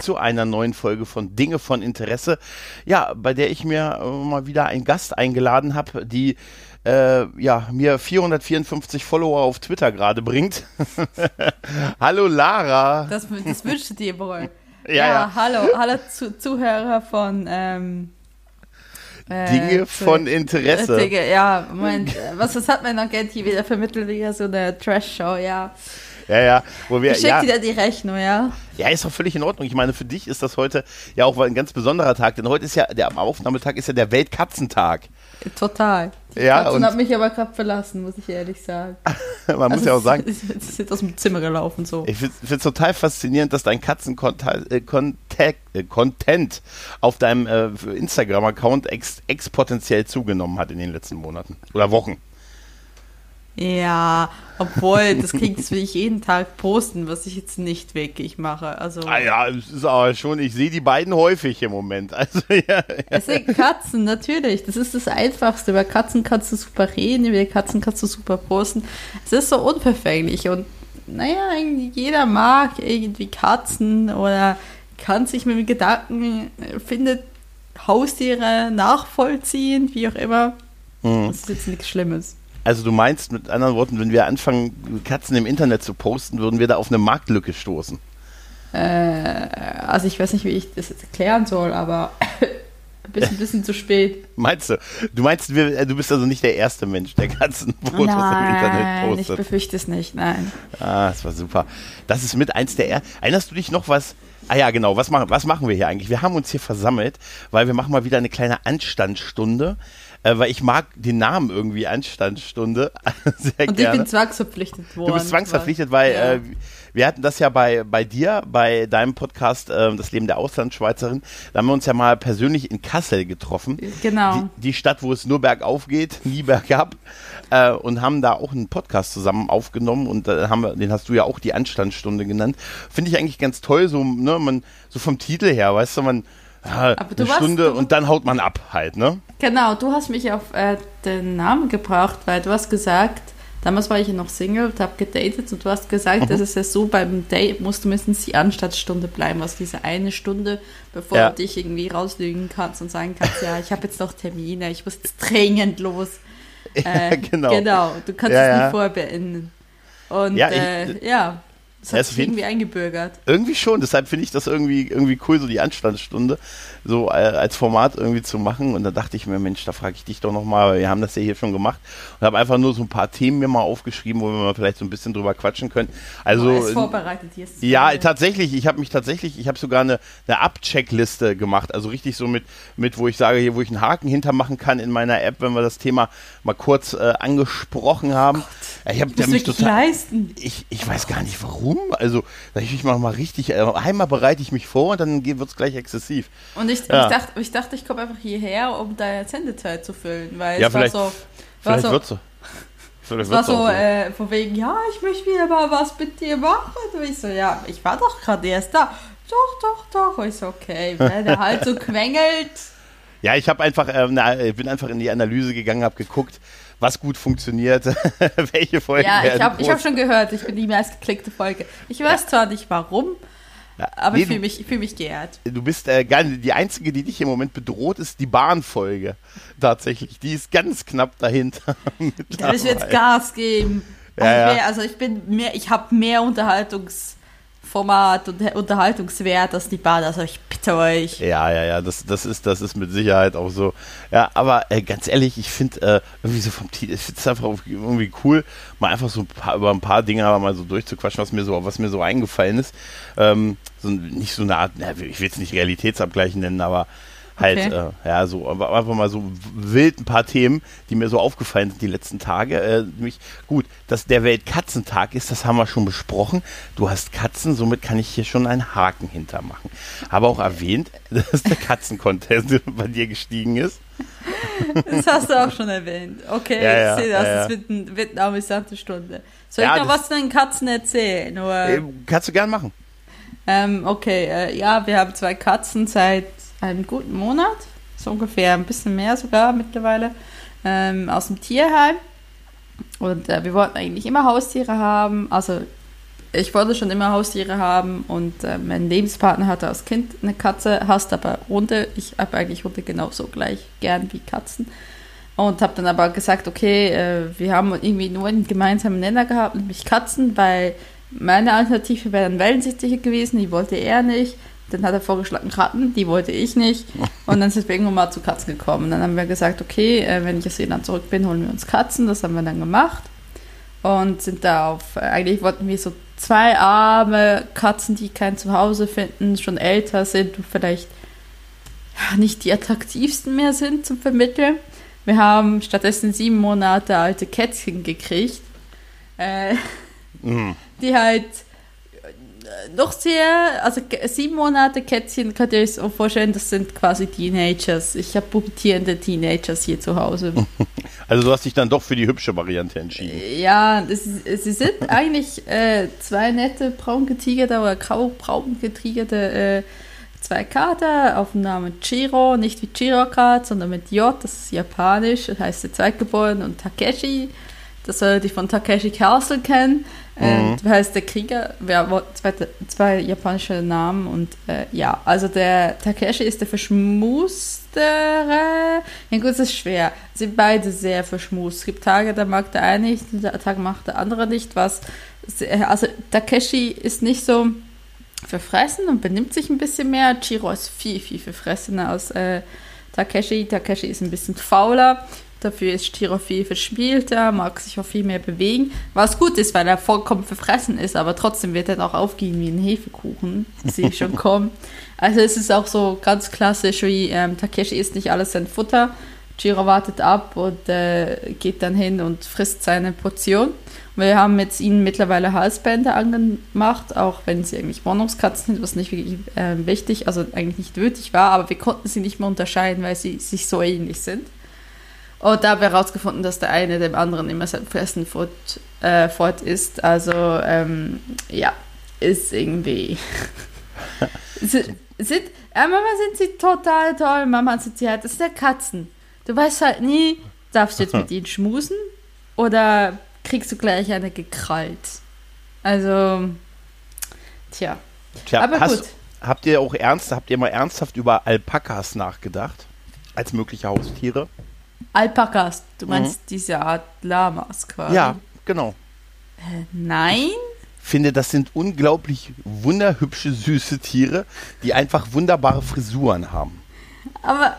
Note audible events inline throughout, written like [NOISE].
zu einer neuen Folge von Dinge von Interesse. Ja, bei der ich mir äh, mal wieder einen Gast eingeladen habe, die äh, ja, mir 454 Follower auf Twitter gerade bringt. [LAUGHS] hallo Lara. Das, das wünschte dir wohl. [LAUGHS] Ja, ja. hallo, hallo zu, Zuhörer von ähm, äh, Dinge von Interesse. Dinge, ja, Moment, was, was hat mein Agent hier wieder vermittelt? Wieder so eine Trash-Show, ja. Ja, ja. Wo wir, ich schicke ja, dir die Rechnung, ja. Ja, ist doch völlig in Ordnung. Ich meine, für dich ist das heute ja auch ein ganz besonderer Tag, denn heute ist ja, der Aufnahmetag ist ja der Weltkatzentag. Total. Die ja, Katzen und hat mich aber gerade verlassen, muss ich ehrlich sagen. [LAUGHS] Man also muss ja auch sagen. Sie ist aus dem Zimmer gelaufen, so. Ich finde es total faszinierend, dass dein Katzencontent äh, äh, auf deinem äh, Instagram-Account ex exponentiell zugenommen hat in den letzten Monaten oder Wochen. Ja, obwohl, das klingt, das will ich jeden Tag posten, was ich jetzt nicht wirklich mache. Also, ah ja, es ist aber schon, ich sehe die beiden häufig im Moment. [LAUGHS] Also, ja, ja. Es sind Katzen, natürlich. Das ist das Einfachste. Über Katzen kannst du super reden, über Katzen kannst du super posten. Es ist so unverfänglich und naja, jeder mag irgendwie Katzen oder kann sich mit dem Gedanken, findet Haustiere nachvollziehen, wie auch immer. Mhm. Das ist jetzt nichts Schlimmes. Also du meinst mit anderen Worten, wenn wir anfangen, Katzen im Internet zu posten, würden wir da auf eine Marktlücke stoßen? Äh, also ich weiß nicht, wie ich das jetzt erklären soll, aber [LAUGHS] ein bisschen, ein bisschen zu spät. Meinst du? Du meinst, wir, du bist also nicht der erste Mensch, der Katzenfotos [LAUGHS] nein, im Internet postet? ich befürchte es nicht, nein. Ah, das war super. Das ist mit eins der... Er Erinnerst du dich noch was... Ah ja, genau. Was machen, was machen wir hier eigentlich? Wir haben uns hier versammelt, weil wir machen mal wieder eine kleine Anstandsstunde äh, weil ich mag den Namen irgendwie Anstandsstunde [LAUGHS] sehr Und gerne. ich bin zwangsverpflichtet worden. Du bist zwangsverpflichtet, weil ja. äh, wir hatten das ja bei, bei dir, bei deinem Podcast äh, Das Leben der Auslandsschweizerin. Da haben wir uns ja mal persönlich in Kassel getroffen. Genau. Die, die Stadt, wo es nur bergauf geht, [LAUGHS] nie bergab. Äh, und haben da auch einen Podcast zusammen aufgenommen und äh, haben wir, den hast du ja auch die Anstandsstunde genannt. Finde ich eigentlich ganz toll, so, ne, man, so vom Titel her, weißt du, man ja, eine Stunde warst, und dann haut man ab halt, ne? Genau, du hast mich auf äh, den Namen gebracht, weil du hast gesagt, damals war ich ja noch Single und habe gedatet und du hast gesagt, mhm. das ist ja so, beim Date musst du mindestens die Anstandsstunde bleiben, also diese eine Stunde, bevor ja. du dich irgendwie rauslügen kannst und sagen kannst, ja, ich habe jetzt noch Termine, ich muss dringend los. Äh, [LAUGHS] ja, genau. Genau, du kannst ja, es nicht vorher beenden. Und ja, ich, äh, ja das hat sich irgendwie eingebürgert. Irgendwie schon, deshalb finde ich das irgendwie, irgendwie cool, so die Anstandsstunde so äh, als Format irgendwie zu machen. Und da dachte ich mir, Mensch, da frage ich dich doch nochmal, weil wir haben das ja hier schon gemacht und habe einfach nur so ein paar Themen mir mal aufgeschrieben, wo wir mal vielleicht so ein bisschen drüber quatschen können. Also, oh, vorbereitet hier ist Ja, tatsächlich, ich habe mich tatsächlich, ich habe sogar eine, eine Abcheckliste gemacht, also richtig so mit, mit, wo ich sage, hier, wo ich einen Haken hintermachen kann in meiner App, wenn wir das Thema mal kurz äh, angesprochen haben. Oh ich habe mich total, leisten. Ich, ich weiß gar nicht warum. Also, ich mache mal richtig, äh, einmal bereite ich mich vor und dann wird es gleich exzessiv. Und ich, ja. ich dachte, ich, dachte, ich komme einfach hierher, um deine Sendezeit zu füllen, weil ja, es war so. War vielleicht so, wird so. Es war so, so. Äh, von wegen, ja, ich möchte wieder mal was mit dir machen. Und ich so, ja, ich war doch gerade erst da. Doch, doch, doch. Und ich so, okay, [LAUGHS] wenn er halt so quengelt. Ja, ich habe einfach, äh, bin einfach in die Analyse gegangen, habe geguckt, was gut funktioniert, [LAUGHS] welche Folgen Ja, ich habe hab schon gehört, ich bin die meistgeklickte Folge. Ich weiß ja. zwar nicht warum, ja. Aber nee, ich fühle mich, fühl mich geehrt. Du bist äh, die einzige, die dich im Moment bedroht, ist die Bahnfolge. Tatsächlich. Die ist ganz knapp dahinter. da ich jetzt Gas geben. Also, ja, ich, also ich bin mehr, ich habe mehr Unterhaltungs- Format und Unterhaltungswert als die Bahn. Also ich bitte euch. Ja, ja, ja, das, das, ist, das ist mit Sicherheit auch so. Ja, aber äh, ganz ehrlich, ich finde äh, irgendwie so vom Titel, ich finde es einfach irgendwie cool, mal einfach so ein paar, über ein paar Dinge mal so durchzuquatschen, was mir so, was mir so eingefallen ist. Ähm, so, nicht so eine Art, ich will es nicht Realitätsabgleich nennen, aber halt, okay. äh, ja, so einfach mal so wild ein paar Themen, die mir so aufgefallen sind die letzten Tage. Äh, nämlich, gut, dass der Weltkatzentag ist, das haben wir schon besprochen. Du hast Katzen, somit kann ich hier schon einen Haken hintermachen. Aber auch erwähnt, [LAUGHS] dass der Katzencontest [LAUGHS] bei dir gestiegen ist. Das hast du auch schon erwähnt. Okay, ja, ja, ich sehe das. Ja, ja. wird, ein, wird eine amüsante Stunde. Soll ich noch was zu den Katzen erzählen? Oder? Äh, kannst du gern machen. Ähm, okay, äh, ja, wir haben zwei Katzen seit einem guten Monat, so ungefähr ein bisschen mehr sogar mittlerweile, ähm, aus dem Tierheim. Und äh, wir wollten eigentlich immer Haustiere haben. Also ich wollte schon immer Haustiere haben und äh, mein Lebenspartner hatte als Kind eine Katze, hasst aber Hunde. Ich habe eigentlich Hunde genauso gleich gern wie Katzen. Und habe dann aber gesagt, okay, äh, wir haben irgendwie nur einen gemeinsamen Nenner gehabt, nämlich Katzen, weil meine Alternative wäre dann Wellensittliche gewesen, die wollte er nicht. Dann hat er vorgeschlagen Ratten, die wollte ich nicht. Und dann sind wir irgendwann mal zu Katzen gekommen. Dann haben wir gesagt, okay, äh, wenn ich aus Irland zurück bin, holen wir uns Katzen. Das haben wir dann gemacht. Und sind da auf, äh, eigentlich wollten wir so zwei arme Katzen, die kein Zuhause finden, schon älter sind und vielleicht nicht die attraktivsten mehr sind zum Vermitteln. Wir haben stattdessen sieben Monate alte Kätzchen gekriegt, äh, mm. die halt noch sehr, also sieben Monate Kätzchen, könnt ihr euch vorstellen, das sind quasi Teenagers. Ich habe pubertierende Teenagers hier zu Hause. [LAUGHS] Also du hast dich dann doch für die hübsche Variante entschieden. Ja, das, sie sind [LAUGHS] eigentlich äh, zwei nette braun getigerte oder grau-braun getigerte äh, zwei Kater auf dem Namen Chiro, nicht wie Chiro-Kat, sondern mit J, das ist japanisch, das heißt der Zweitgeborene und Takeshi, das sollte ich von Takeshi Castle kennen. Ähm, mhm. heißt der Krieger, wir zwei, zwei japanische Namen und äh, ja, also der Takeshi ist der verschmustere. Ja gut, es ist schwer. Sie sind beide sehr verschmust. Es gibt Tage, da mag der eine nicht, der Tag macht der andere nicht was. Also Takeshi ist nicht so verfressen und benimmt sich ein bisschen mehr. Chiro ist viel, viel verfressener als äh, Takeshi. Takeshi ist ein bisschen fauler. Dafür ist Chiro viel verspielter, mag sich auch viel mehr bewegen. Was gut ist, weil er vollkommen verfressen ist, aber trotzdem wird er auch aufgehen wie ein Hefekuchen. Sehe ich schon [LAUGHS] kommen. Also es ist auch so ganz klassisch, wie ähm, Takeshi isst nicht alles sein Futter. Chiro wartet ab und äh, geht dann hin und frisst seine Portion. Wir haben jetzt ihnen mittlerweile Halsbänder angemacht, auch wenn sie eigentlich Wohnungskatzen sind, was nicht wirklich äh, wichtig, also eigentlich nicht nötig war, aber wir konnten sie nicht mehr unterscheiden, weil sie sich so ähnlich sind. Und da haben wir herausgefunden, dass der eine dem anderen immer sein Fressen fort, äh, fort ist. Also, ähm, ja, ist irgendwie. [LAUGHS] sind, sind, äh, Mama sind sie total toll, Mama sind sie halt, das sind ja Katzen. Du weißt halt nie, darfst du jetzt mit [LAUGHS] ihnen schmusen oder kriegst du gleich eine gekrallt. Also, tja. Tja, aber hast, gut. Habt ihr auch ernst, habt ihr mal ernsthaft über Alpakas nachgedacht? Als mögliche Haustiere? Alpakas, du meinst mhm. diese Art Lamas quasi? Ja, genau. Äh, nein? Ich finde, das sind unglaublich wunderhübsche, süße Tiere, die einfach wunderbare Frisuren haben. Aber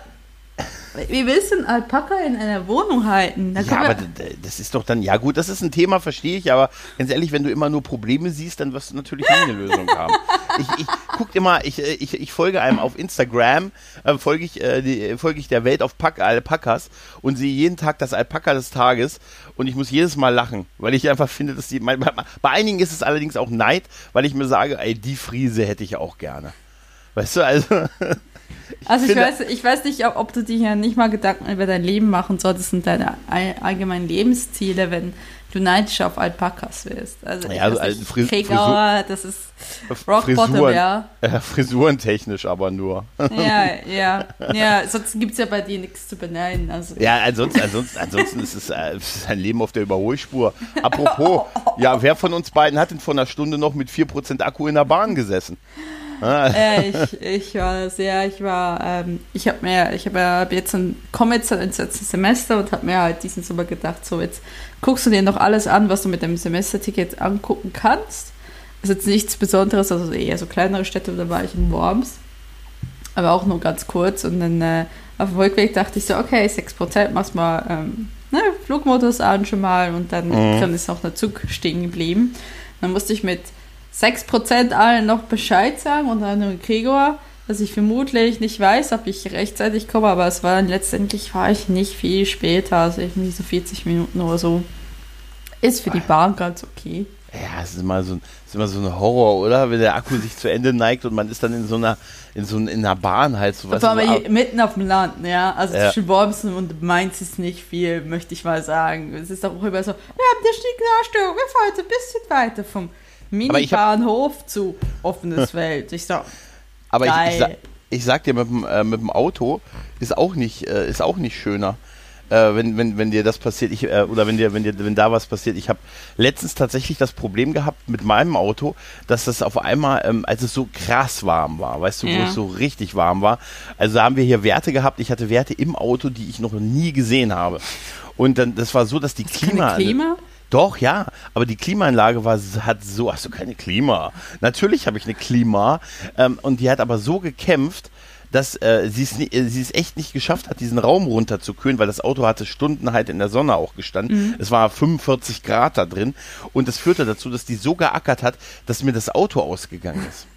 wie willst du einen Alpaka in einer Wohnung halten? Da ja, aber das ist doch dann, ja gut, das ist ein Thema, verstehe ich, aber ganz ehrlich, wenn du immer nur Probleme siehst, dann wirst du natürlich nie eine Lösung [LAUGHS] haben. Ich, ich guck immer, ich, äh, ich, ich folge einem auf Instagram, äh, folge ich, äh, die, folge ich der Welt auf Pack, Alpakas und sehe jeden Tag das Alpaka des Tages und ich muss jedes Mal lachen, weil ich einfach finde, dass die, bei, bei einigen ist es allerdings auch Neid, weil ich mir sage, ey, die Friese hätte ich auch gerne. Weißt du, also. [LAUGHS] Also ich, weiß, ich weiß nicht, ob du dir ja nicht mal Gedanken über dein Leben machen solltest und deine allgemeinen Lebensziele, wenn du neidisch auf Alpakas wirst. Also, ja, also nicht, Fris Kregauer, das ist Rock Frisuren, Bottom, ja. [LAUGHS] ja. Frisurentechnisch aber nur. Ja, [LAUGHS] ja, ja, sonst gibt es ja bei dir nichts zu beneiden. Also. Ja, ansonsten, ansonsten, ansonsten ist es, äh, ein Leben auf der Überholspur. Apropos, [LAUGHS] ja, wer von uns beiden hat denn vor einer Stunde noch mit 4% Akku in der Bahn gesessen? Äh, ich, ich war sehr, ich war, ähm, ich habe mir, ich habe jetzt ein, komme jetzt ins letzte Semester und habe mir halt diesen Sommer gedacht, so jetzt guckst du dir noch alles an, was du mit dem Semesterticket angucken kannst. Das ist jetzt nichts Besonderes, also eher so kleinere Städte, da war ich in Worms, aber auch nur ganz kurz und dann äh, auf dem Rückweg dachte ich so, okay, 6% machst mal ähm, ne, Flugmodus an schon mal und dann, mhm. dann ist noch der Zug stehen geblieben. Dann musste ich mit 6% allen noch Bescheid sagen, unter anderem Gregor, dass ich vermutlich nicht weiß, ob ich rechtzeitig komme, aber es war letztendlich war ich nicht viel später, also irgendwie so 40 Minuten oder so. Ist für die Bahn ganz okay. Ja, es ist immer so, ist immer so ein Horror, oder? Wenn der Akku sich zu Ende neigt und man ist dann in so einer, in so in einer Bahn halt so was. Aber so mitten auf dem Land, ja. Also ja. zwischen Wormsen und Mainz ist nicht viel, möchte ich mal sagen. Es ist auch immer so, wir haben die Stieglerstörung, wir fahren jetzt ein bisschen weiter vom Mini-Bahnhof zu offenes [LAUGHS] Feld. Ich sag, aber ich, ich, sag, ich, sag, dir, mit dem, äh, mit dem Auto ist auch nicht, äh, ist auch nicht schöner. äh, wenn, wenn, wenn dir das passiert, ich, äh, oder wenn dir, wenn dir, wenn da was passiert. Ich habe letztens tatsächlich das Problem gehabt mit meinem Auto, dass das auf einmal, ähm, als es so krass warm war, weißt du, wo Ja. es so richtig warm war. Also da haben wir hier Werte gehabt. Ich hatte Werte im Auto, die ich noch nie gesehen habe. Und dann, das war so, dass die Klima, Keine Klima? Doch, ja, aber die Klimaanlage war, hat so, hast du keine Klima? Natürlich habe ich eine Klima ähm, und die hat aber so gekämpft, dass äh, sie es äh, echt nicht geschafft hat, diesen Raum runterzukühlen, weil das Auto hatte Stunden halt in der Sonne auch gestanden. Es war 45 Grad da drin und das führte dazu, dass die so geackert hat, dass mir das Auto ausgegangen ist.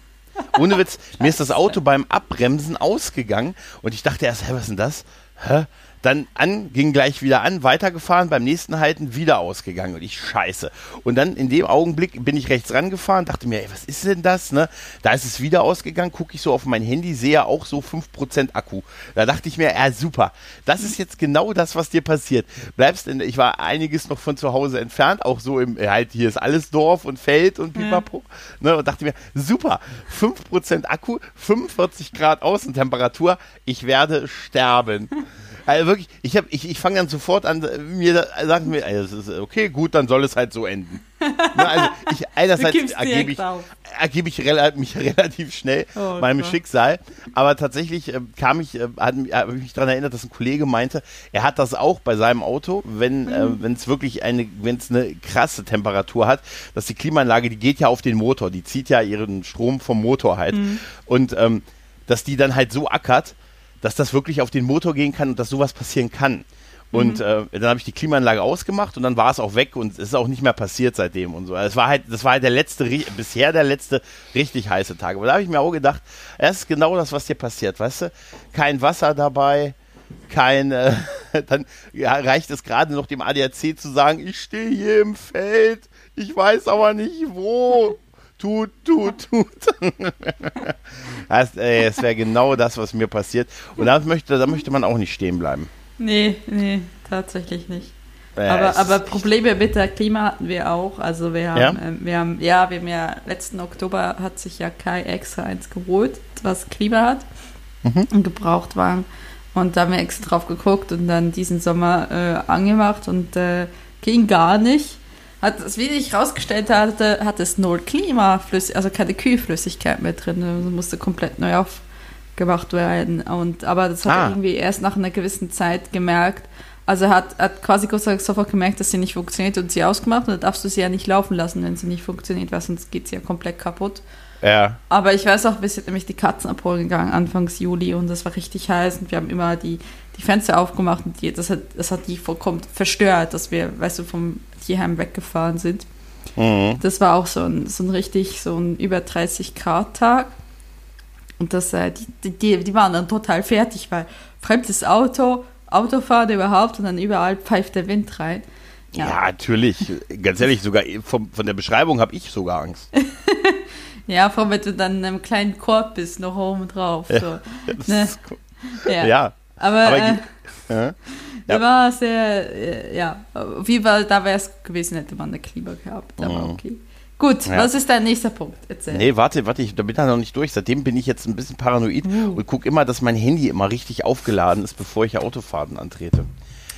Ohne Witz, [LAUGHS] mir ist das Auto beim Abbremsen ausgegangen und ich dachte erst, hä, was ist denn das? Hä? Dann an, ging gleich wieder an, weitergefahren, beim nächsten Halten wieder ausgegangen und ich scheiße. Und dann in dem Augenblick bin ich rechts rangefahren, dachte mir, ey, was ist denn das? Ne? Da ist es wieder ausgegangen, gucke ich so auf mein Handy, sehe auch so 5% Akku. Da dachte ich mir, ja super, das ist jetzt genau das, was dir passiert. Bleibst in, ich war einiges noch von zu Hause entfernt, auch so im, halt hier ist alles Dorf und Feld und pipapo. Ne, und dachte mir, super, 5% Akku, 45 Grad Außentemperatur, ich werde sterben. [LAUGHS] Also wirklich, ich, hab- ich, ich fange dann sofort an, äh, mir sagen mir, ey, das ist okay, gut, dann soll es halt so enden. [LAUGHS] Ne, also ich, einerseits ergebe ich, auf. ergebe ich rela [LAUGHS] mich relativ schnell Oh meinem Gott. Schicksal, aber tatsächlich äh, kam ich, äh, mich- hab ich mich daran erinnert, dass ein Kollege meinte, er hat das auch bei seinem Auto, wenn Mhm. äh, es wirklich eine, wenn es eine krasse Temperatur hat, dass die Klimaanlage, die geht ja auf den Motor, die zieht ja ihren Strom vom Motor halt Mhm. und ähm, dass die dann halt so ackert, dass das wirklich auf den Motor gehen kann und dass sowas passieren kann. Und Mhm. äh, dann habe ich die Klimaanlage ausgemacht und dann war es auch weg und es ist auch nicht mehr passiert seitdem und so. Also Es war halt, das war halt der letzte, bisher der letzte richtig heiße Tag. Aber da habe ich mir auch gedacht, es ist genau das, was dir passiert, weißt du? Kein Wasser dabei, kein, äh, [LAUGHS] dann ja, reicht es gerade noch dem ADAC zu sagen, ich stehe hier im Feld, ich weiß aber nicht wo. Tut, tut, tut. [LAUGHS] das ey, es wäre genau das, was mir passiert. Und da möchte, da möchte man auch nicht stehen bleiben. Nee, nee, tatsächlich nicht. Äh, aber, aber Probleme mit der Klima hatten wir auch. Also wir haben, Ja? ähm, wir haben, ja, wir haben ja letzten Oktober hat sich ja Kai extra eins geholt, was Klima hat Mhm. und gebraucht waren. Und da haben wir extra drauf geguckt und dann diesen Sommer äh, angemacht und äh, ging gar nicht. Hat, es, wie sich rausgestellt hatte, hat es null Klimaflüssigkeit, also keine Kühlflüssigkeit mehr drin. Also musste komplett neu aufgemacht werden. Und, aber das hat Ah. er irgendwie erst nach einer gewissen Zeit gemerkt. Also hat, hat quasi kurz sofort gemerkt, dass sie nicht funktioniert und sie ausgemacht. Und dann darfst du sie ja nicht laufen lassen, wenn sie nicht funktioniert, weil sonst geht sie ja komplett kaputt. Ja. Aber ich weiß auch, wir sind nämlich die Katzen abholen gegangen, Anfangs Juli, und das war richtig heiß und wir haben immer die, die Fenster aufgemacht und die, das, hat, das hat die vollkommen verstört, dass wir, weißt du, vom Tierheim weggefahren sind. Mhm. Das war auch so ein, so ein richtig, so ein über 30 Grad Tag. Und das, äh, die, die, die waren dann total fertig, weil fremdes Auto, Autofahren überhaupt und dann überall pfeift der Wind rein. Ja. natürlich. Ganz ehrlich, sogar vom, von der Beschreibung habe ich sogar Angst. [LAUGHS] Ja, vor allem, wenn du dann in einem kleinen Korb bist, noch oben drauf. So. [LAUGHS] Ne. ist cool. Ja. ja. Aber, Aber äh, Ja. Ja. war sehr, äh, ja, auf jeden Fall, da wäre es gewesen, hätte man eine Klima gehabt. Aber Mhm. okay. Gut, Ja. was ist dein nächster Punkt? Erzähl. Nee, warte, warte, ich bin da noch nicht durch. Seitdem bin ich jetzt ein bisschen paranoid Uh. und gucke immer, dass mein Handy immer richtig aufgeladen ist, bevor ich Autofahrten antrete.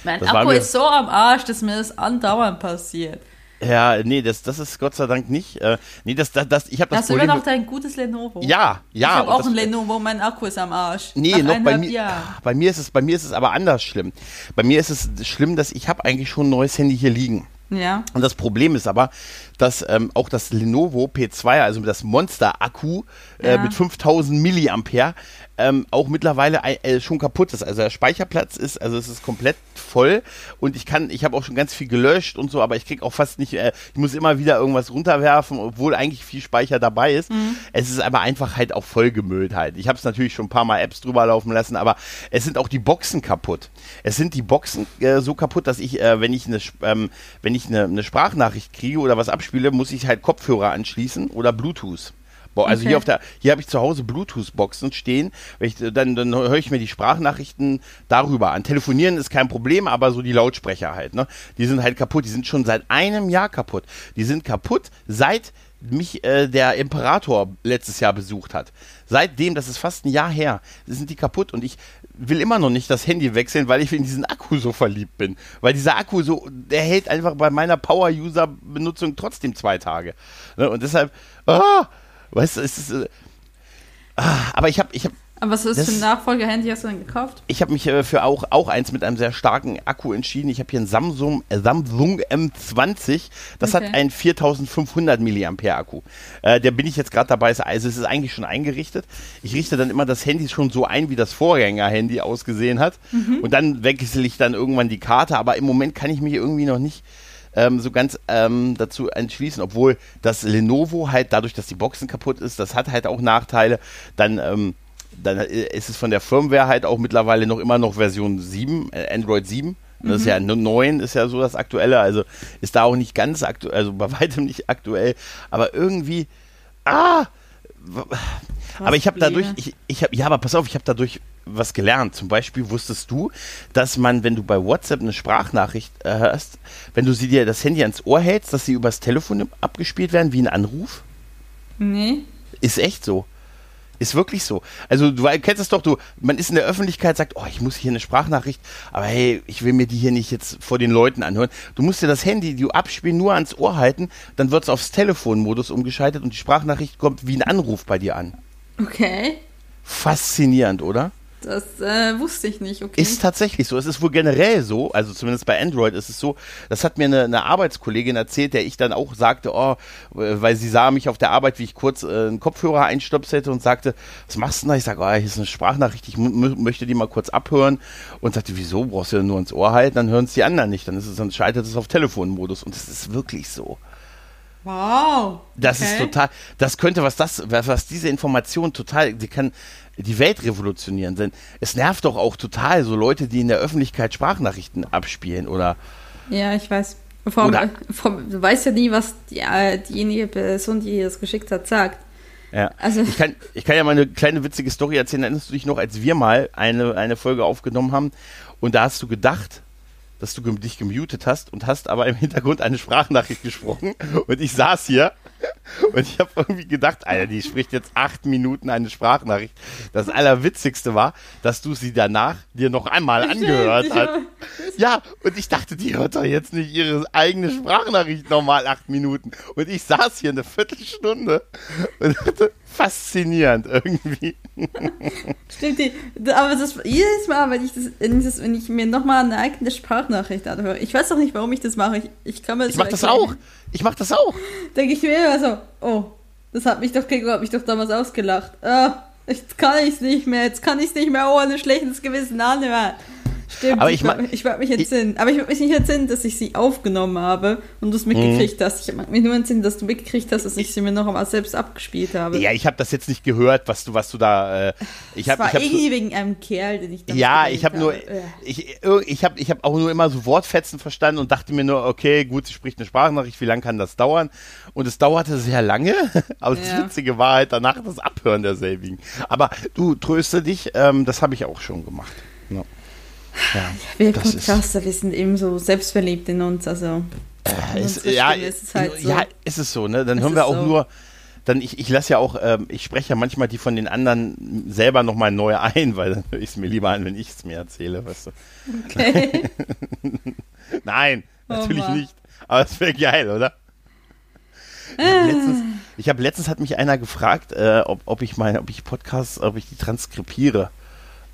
mein das war Akku ist so am Arsch, dass mir das andauernd passiert. Ja, nee, das, das ist Gott sei Dank nicht. Äh, nee, das, das, das, ich habe das Hast du immer Problem. noch dein gutes Lenovo? ja, ja. ich habe auch das- ein Lenovo, mein Akku ist am Arsch. Nee, Nach noch bei mir. Bei mir ist es, bei mir ist es aber anders schlimm. Bei mir ist es schlimm, dass ich habe eigentlich schon ein neues Handy hier liegen. Ja. Und das Problem ist aber, dass ähm, auch das Lenovo P2, also das Monster-Akku äh, Ja. mit 5000 Milliampere, ähm, auch mittlerweile äh, schon kaputt ist. Also der Speicherplatz ist, also es ist komplett voll und ich kann, ich habe auch schon ganz viel gelöscht und so, aber ich krieg auch fast nicht, äh, ich muss immer wieder irgendwas runterwerfen, obwohl eigentlich viel Speicher dabei ist. Es ist aber einfach halt auch vollgemüllt halt. Ich habe es natürlich schon ein paar Mal Apps drüber laufen lassen, aber es sind auch die Boxen kaputt. Es sind die Boxen äh, so kaputt, dass ich, äh, wenn ich eine, ähm, wenn ich eine, eine Sprachnachricht kriege oder was abspiele, muss ich halt Kopfhörer anschließen oder Bluetooth. Boah, also Okay. hier auf der, hier habe ich zu Hause Bluetooth-Boxen stehen. Ich, dann, dann höre ich mir die Sprachnachrichten darüber an. Telefonieren ist kein Problem, aber so die Lautsprecher halt, ne? Die sind halt kaputt. Die sind schon seit einem Jahr kaputt. Die sind kaputt seit mich äh, der Imperator letztes Jahr besucht hat. Seitdem, das ist fast ein Jahr her, sind die kaputt und ich will immer noch nicht das Handy wechseln, weil ich in diesen Akku so verliebt bin. Weil dieser Akku so, der hält einfach bei meiner Power-User-Benutzung trotzdem zwei Tage. Ne? Und deshalb, ah, weißt du, es ist, äh, ah, aber ich habe, ich habe Aber was ist Das- für ein Nachfolger-Handy hast du denn gekauft? ich habe mich äh, für auch, auch eins mit einem sehr starken Akku entschieden. Ich habe hier ein Samsung, äh, Samsung M20. Das Okay. hat einen 4500 mAh Akku. Äh, der bin ich jetzt gerade dabei. Also es ist eigentlich schon eingerichtet. Ich richte dann immer das Handy schon so ein, wie das Vorgänger-Handy ausgesehen hat. Und dann wechsle ich dann irgendwann die Karte. Aber im Moment kann ich mich irgendwie noch nicht ähm, so ganz ähm, dazu entschließen, obwohl das Lenovo halt dadurch, dass die Boxen kaputt ist, das hat halt auch Nachteile. Dann ähm, dann äh, ist es von der Firmware halt auch mittlerweile noch immer noch Version 7, äh, Android 7. Das ist ja 9 ist ja so das aktuelle, also ist da auch nicht ganz aktuell, also bei [LAUGHS] weitem nicht aktuell, aber irgendwie ah aber ich habe dadurch ich, ich habe ja, aber pass auf, ich habe dadurch was gelernt. Zum Beispiel wusstest du, dass man, wenn du bei WhatsApp eine Sprachnachricht äh, hörst, wenn du sie dir das Handy ans Ohr hältst, dass sie übers Telefon abgespielt werden wie ein Anruf? Nee. Ist echt so. Ist wirklich so. Also du kennst es doch, du, man ist in der Öffentlichkeit, sagt, oh, ich muss hier eine Sprachnachricht, aber hey, ich will mir die hier nicht jetzt vor den Leuten anhören. Du musst dir das Handy, die du abspielen, nur ans Ohr halten, dann wird es aufs Telefonmodus umgeschaltet und die Sprachnachricht kommt wie ein Anruf bei dir an. Okay. Faszinierend, oder? Das äh, wusste ich nicht, okay. Ist tatsächlich so. Es ist wohl generell so, also zumindest bei Android ist es so. Das hat mir eine, eine Arbeitskollegin erzählt, der ich dann auch sagte, oh, weil sie sah mich auf der Arbeit, wie ich kurz äh, einen Kopfhörer einstöpselte und sagte, was machst du denn da? Ich sage, oh, hier ist eine Sprachnachricht, ich möchte die mal kurz abhören. Und sagte, wieso? Brauchst du ja nur ins Ohr halten, dann hören es die anderen nicht. Dann, ist es, dann schaltet es auf Telefonmodus. Und es ist wirklich so. Wow. Das okay. ist total, das könnte, was das, was diese Information total, die kann die Welt revolutionieren. Denn es nervt doch auch total so Leute, die in der Öffentlichkeit Sprachnachrichten abspielen oder Ja, ich weiß. Vor allem, du weißt ja nie, was die, äh, diejenige Person, die das geschickt hat, sagt. ja. Also- ich kann, ich kann ja mal eine kleine witzige Story erzählen. Erinnerst du dich noch, als wir mal eine, eine Folge aufgenommen haben und da hast du gedacht, dass du dich gemutet hast und hast aber im Hintergrund eine Sprachnachricht gesprochen und ich saß hier und ich habe irgendwie gedacht, Alter, die spricht jetzt acht Minuten eine Sprachnachricht. Das Allerwitzigste war, dass du sie danach dir noch einmal angehört hast. Ja, und ich dachte, die hört doch jetzt nicht ihre eigene Sprachnachricht nochmal acht Minuten. Und ich saß hier eine Viertelstunde und dachte, faszinierend irgendwie. Stimmt, die, aber das, jedes Mal, wenn ich, das, wenn ich, das, mir nochmal eine eigene Sprachnachricht anhöre, ich weiß auch nicht, warum ich das mache. Ich, ich kann mir Ich mach das auch. Ich mach das auch. Denke ich mir immer so, oh, das hat mich doch, hat mich doch damals ausgelacht. Ah, jetzt kann ich es nicht mehr, jetzt kann ich es nicht mehr ohne schlechtes Gewissen anhören. Stimmt, Aber ich, ich werd- ma- ich werde mich entsinnen. Aber ich werde mich nicht entsinnen, dass ich sie aufgenommen habe und du es mitgekriegt Mhm. hast. Ich mag mich nur entsinnen, dass du mitgekriegt hast, dass ich sie mir noch einmal selbst abgespielt habe. Ja, ich habe das jetzt nicht gehört, was du, was du da. Äh, ich das habe, war ich hab so, irgendwie wegen einem Kerl, den ich damals ja, ich habe nur, Äh. ich, ich habe, ich habe auch nur immer so Wortfetzen verstanden und dachte mir nur, okay, gut, sie spricht eine Sprachnachricht, wie lange kann das dauern? Und es dauerte sehr lange, [LAUGHS] aber das Ja. Witzige war halt danach das Abhören derselbigen. Aber du tröste dich, ähm, das habe ich auch schon gemacht. Ja. Ja, Wir ist- Podcaster, wir sind eben so selbstverliebt in uns, also. in Es, unserer ja, ist es halt so. ja, ist es so, ne? Dann hören wir ist auch so. nur, dann ich, ich lasse ja auch, ähm, ich spreche ja manchmal die von den anderen selber nochmal neu ein, weil dann höre ich es mir lieber an, wenn ich es mir erzähle, weißt du. Okay. [LAUGHS] Nein, Oh natürlich Mann. nicht. Aber es wäre geil, oder? Ich Ah. habe letztens, ich hab letztens hat mich einer gefragt, äh, ob, ob ich meine, ob ich Podcasts, ob ich die transkribiere.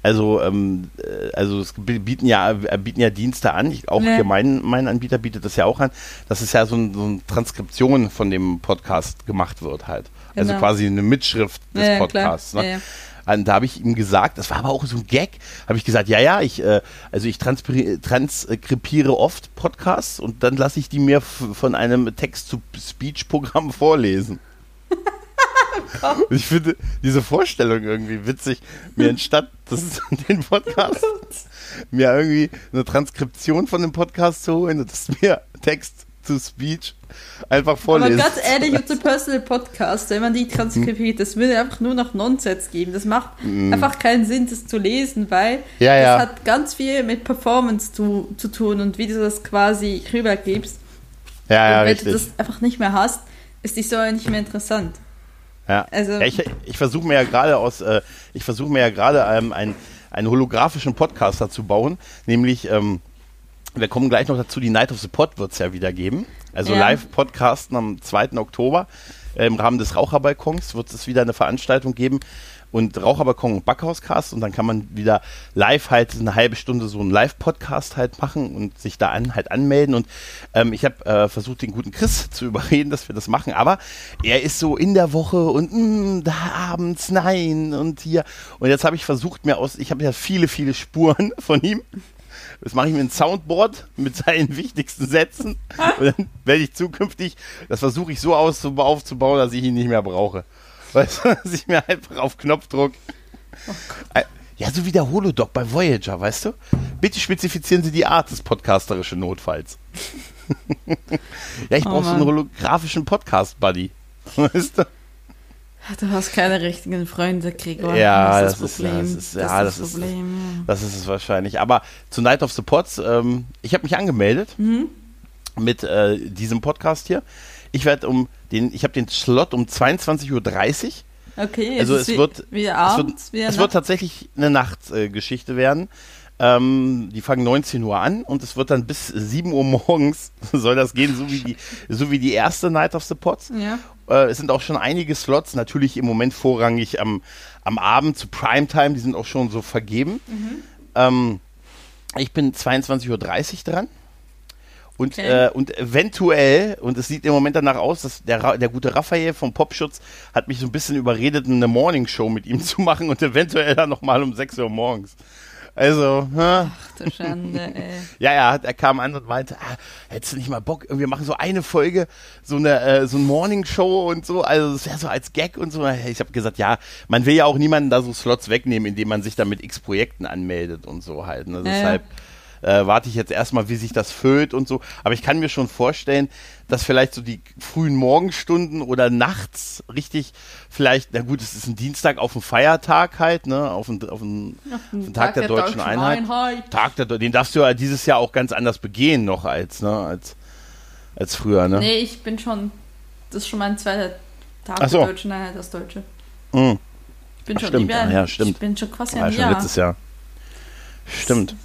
Also, ähm, äh, also es bieten ja, äh, bieten ja Dienste an. Ich, auch Ja. hier mein, mein Anbieter bietet das ja auch an, dass es ja so, ein, so eine Transkription von dem Podcast gemacht wird halt. Also Genau. quasi eine Mitschrift des Ja, Podcasts. klar. Ne? Ja, ja. Und da habe ich ihm gesagt, das war aber auch so ein Gag, habe ich gesagt, ja, ja, ich, äh, also ich transkribiere oft Podcasts und dann lasse ich die mir von einem Text-to-Speech-Programm [LAUGHS] vorlesen. [LAUGHS] [LAUGHS] Ich finde diese Vorstellung irgendwie witzig. Mir entstand, das ist [LAUGHS] den Podcast, mir irgendwie eine Transkription von dem Podcast zu holen und das mir Text-to-Speech einfach vorlesen. Aber ganz ehrlich, unser Personal Podcast, wenn man die transkribiert, das würde einfach nur noch Nonsens geben. Das macht einfach keinen Sinn, das zu lesen, weil. Ja, das ja. hat ganz viel mit Performance zu, zu tun und wie du das quasi rübergibst. ja, ja, und wenn richtig. du das einfach nicht mehr hast, ist die Story nicht mehr interessant. Ja, Also- ja ich, ich versuche mir ja gerade aus, äh, ich versuche mir ja gerade ähm, einen, einen holographischen Podcaster zu bauen, nämlich, ähm, wir kommen gleich noch dazu, die Night of the Pod wird es ja wieder geben. Also Ja. Live-Podcasten am 2. Oktober. Im Rahmen des Raucherbalkons wird es wieder eine Veranstaltung geben. Und Raucherbalkon und Backhauscast und dann kann man wieder live halt eine halbe Stunde so einen Live-Podcast halt machen und sich da an, halt anmelden. Und ähm, ich habe äh, versucht, den guten Chris [LAUGHS] zu überreden, dass wir das machen, aber er ist so in der Woche und mh, da abends, nein und hier. Und jetzt habe ich versucht, mir aus, ich habe ja viele, viele Spuren [LAUGHS] von ihm. Das mache ich mit einem Soundboard mit seinen wichtigsten Sätzen. Und dann werde ich zukünftig, das versuche ich so aufzubauen, dass ich ihn nicht mehr brauche. [LAUGHS] Weißt du, dass ich mir einfach auf Knopfdruck. Äh, Ja, so wie der Holodoc bei Voyager, weißt du? Bitte spezifizieren Sie die Art des podcasterischen Notfalls. [LAUGHS] ja, ich Oh brauche so einen holographischen Podcast-Buddy. [LAUGHS] Weißt du? Du hast keine richtigen Freunde, Gregor. Ja, das, das ist ist- das Problem. das ist- ja, das das ist- Problem. ja. Das ist es wahrscheinlich. Aber zu Night of the Pods, ähm, ich habe mich angemeldet mit äh, diesem Podcast hier. Ich werde um den, ich habe den Slot um 22.30 Uhr. Okay, Also es wie- wird- wie Es wird, abends, es wird tatsächlich eine Nachtgeschichte werden. Ähm, die fangen 19 Uhr an und es wird dann bis 7 Uhr morgens [LAUGHS] soll das gehen, so wie die, so wie die erste Night of the Pods. ja. Äh, es sind auch schon einige Slots, natürlich im Moment vorrangig am, am Abend zu Primetime, die sind auch schon so vergeben. Ähm, ich bin 22.30 Uhr dran. Und, Okay. äh, und eventuell, und es sieht im Moment danach aus, dass der, der gute Raphael vom Popschutz hat mich so ein bisschen überredet, eine Morningshow mit ihm [LAUGHS] zu machen und eventuell dann nochmal um 6 Uhr morgens. Also, hä? Ach du Schande, [LAUGHS] ey. Ja, ja, er kam an und meinte, ah, hättest du nicht mal Bock, wir machen so eine Folge, so eine, äh, so ein Morning Show und so, also das wäre so als Gag und so. Ich habe gesagt, ja, man will ja auch niemanden da so Slots wegnehmen, indem man sich da mit X Projekten anmeldet und so halt. Ne? Ja, ja. Äh, warte ich jetzt erstmal, wie sich das füllt und so. Aber ich kann mir schon vorstellen, dass vielleicht so die frühen Morgenstunden oder nachts richtig vielleicht, na gut, es ist ein Dienstag auf einen Feiertag halt, ne, auf einen, auf auf einen Tag, der, deutschen, Einheit. Tag der, den darfst du ja dieses Jahr auch ganz anders begehen noch als, ne, als, als früher, ne? Nee, ich bin schon, das ist schon mein zweiter Tag Ach so. der Deutschen Einheit als Deutsche. Mhm. Ich bin Ach, schon stimmt, über, ja, stimmt. Ich bin schon quasi ein ja Jahr. letztes Jahr. Stimmt.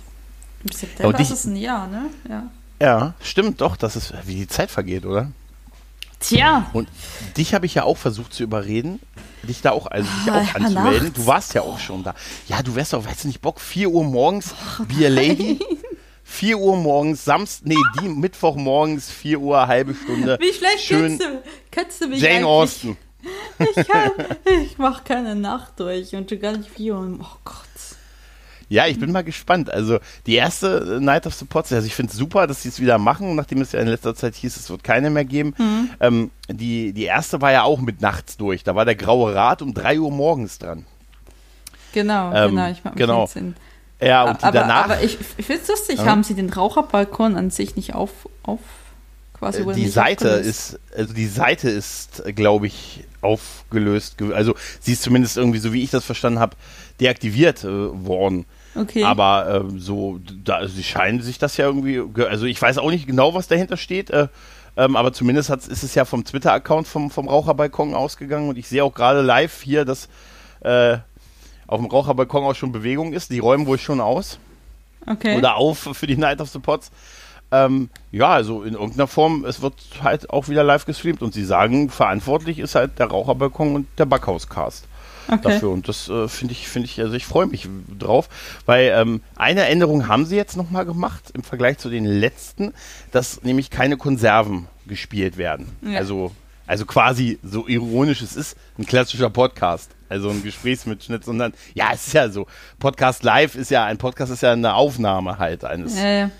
Im September und ich- ist es ein Jahr, ne? Ja. Ja, stimmt doch, das ist, wie die Zeit vergeht, oder? Tja, Und dich habe ich ja auch versucht zu überreden, dich da auch, also dich Ah, auch ja, anzumelden. nachts. Du warst ja auch schon da. Ja, du wärst doch, weißt du nicht, Bock, 4 Uhr morgens, Beer Lady. 4 Uhr morgens, Samstag, nee, die Mittwoch morgens, 4 Uhr, halbe Stunde. wie schlecht schön kennst du, kennst du mich Jane eigentlich? Austen. Ich, kann, ich mach keine Nacht durch und schon gar nicht vier Uhr. Oh Gott. Ja, ich bin mal gespannt. Also die erste Night of the Pots, also ich finde es super, dass sie es wieder machen, nachdem es ja in letzter Zeit hieß, es wird keine mehr geben. Mhm. Ähm, die, die erste war ja auch mit nachts durch. Da war der Graue Rat um 3 Uhr morgens dran. Genau, Ähm, genau, ich mach mich genau. Sinn. Ja, und aber, danach, aber ich, ich finde es lustig, Ja. haben sie den Raucherbalkon an sich nicht auf, auf quasi äh, die Seite aufgelöst? ist, also die Seite ist, glaube ich, aufgelöst. ge- Also sie ist zumindest irgendwie, so wie ich das verstanden habe, deaktiviert äh, worden. Okay. Aber ähm, so, da, sie scheinen sich das ja irgendwie, ge- also ich weiß auch nicht genau, was dahinter steht, äh, ähm, aber zumindest hat's, ist es ja vom Twitter-Account vom, vom Raucherbalkon ausgegangen und ich sehe auch gerade live hier, dass äh, auf dem Raucherbalkon auch schon Bewegung ist. Die räumen wohl schon aus okay. oder auf für die Night of the Pots. Ähm, ja, also in irgendeiner Form, es wird halt auch wieder live gestreamt und sie sagen, verantwortlich ist halt der Raucherbalkon und der Backhauscast okay. dafür. Und das äh, finde ich, finde ich, also ich freue mich drauf, weil ähm, eine Änderung haben sie jetzt nochmal gemacht im Vergleich zu den letzten, dass nämlich keine Konserven gespielt werden. Ja. Also, also quasi, so ironisch es ist, ein klassischer Podcast. Also ein Gesprächsmitschnitt, sondern ja, es ist ja so. Podcast live ist ja, ein Podcast ist ja eine Aufnahme halt eines Ja, ja.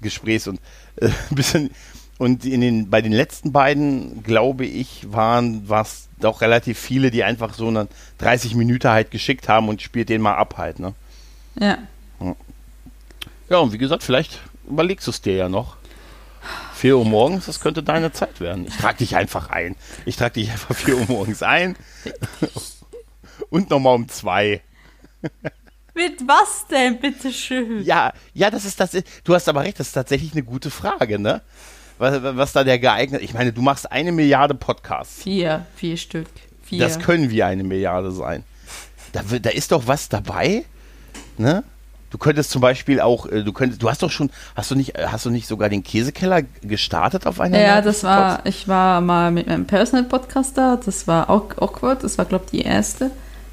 Gesprächs und äh, [LAUGHS] ein bisschen und in den bei den letzten beiden glaube ich waren was doch relativ viele, die einfach so eine 30 Minuten halt geschickt haben und spielt den mal ab halt, ne? ja. Ja, und wie gesagt, vielleicht überlegst du es dir ja noch. 4 Uhr morgens, das könnte deine Zeit werden. Ich trage dich einfach ein. Ich trage dich einfach 4 Uhr morgens ein. [LAUGHS] Und nochmal um zwei. Mit was denn, bitteschön? Ja, ja, das ist das. Du hast aber recht, das ist tatsächlich eine gute Frage, ne? Was, was da der geeignet. Ich meine, du machst eine Milliarde Podcasts. Vier, vier Stück. Vier. Das können wie eine Milliarde sein. Da, da ist doch was dabei, ne? Du könntest zum Beispiel auch, äh, du könntest, du hast doch schon, hast du nicht, hast du nicht sogar den Käsekeller gestartet auf einer? Ja, das war, ich war mal mit meinem Personal Podcast da, das war auch awkward, das war, glaube ich, die erste.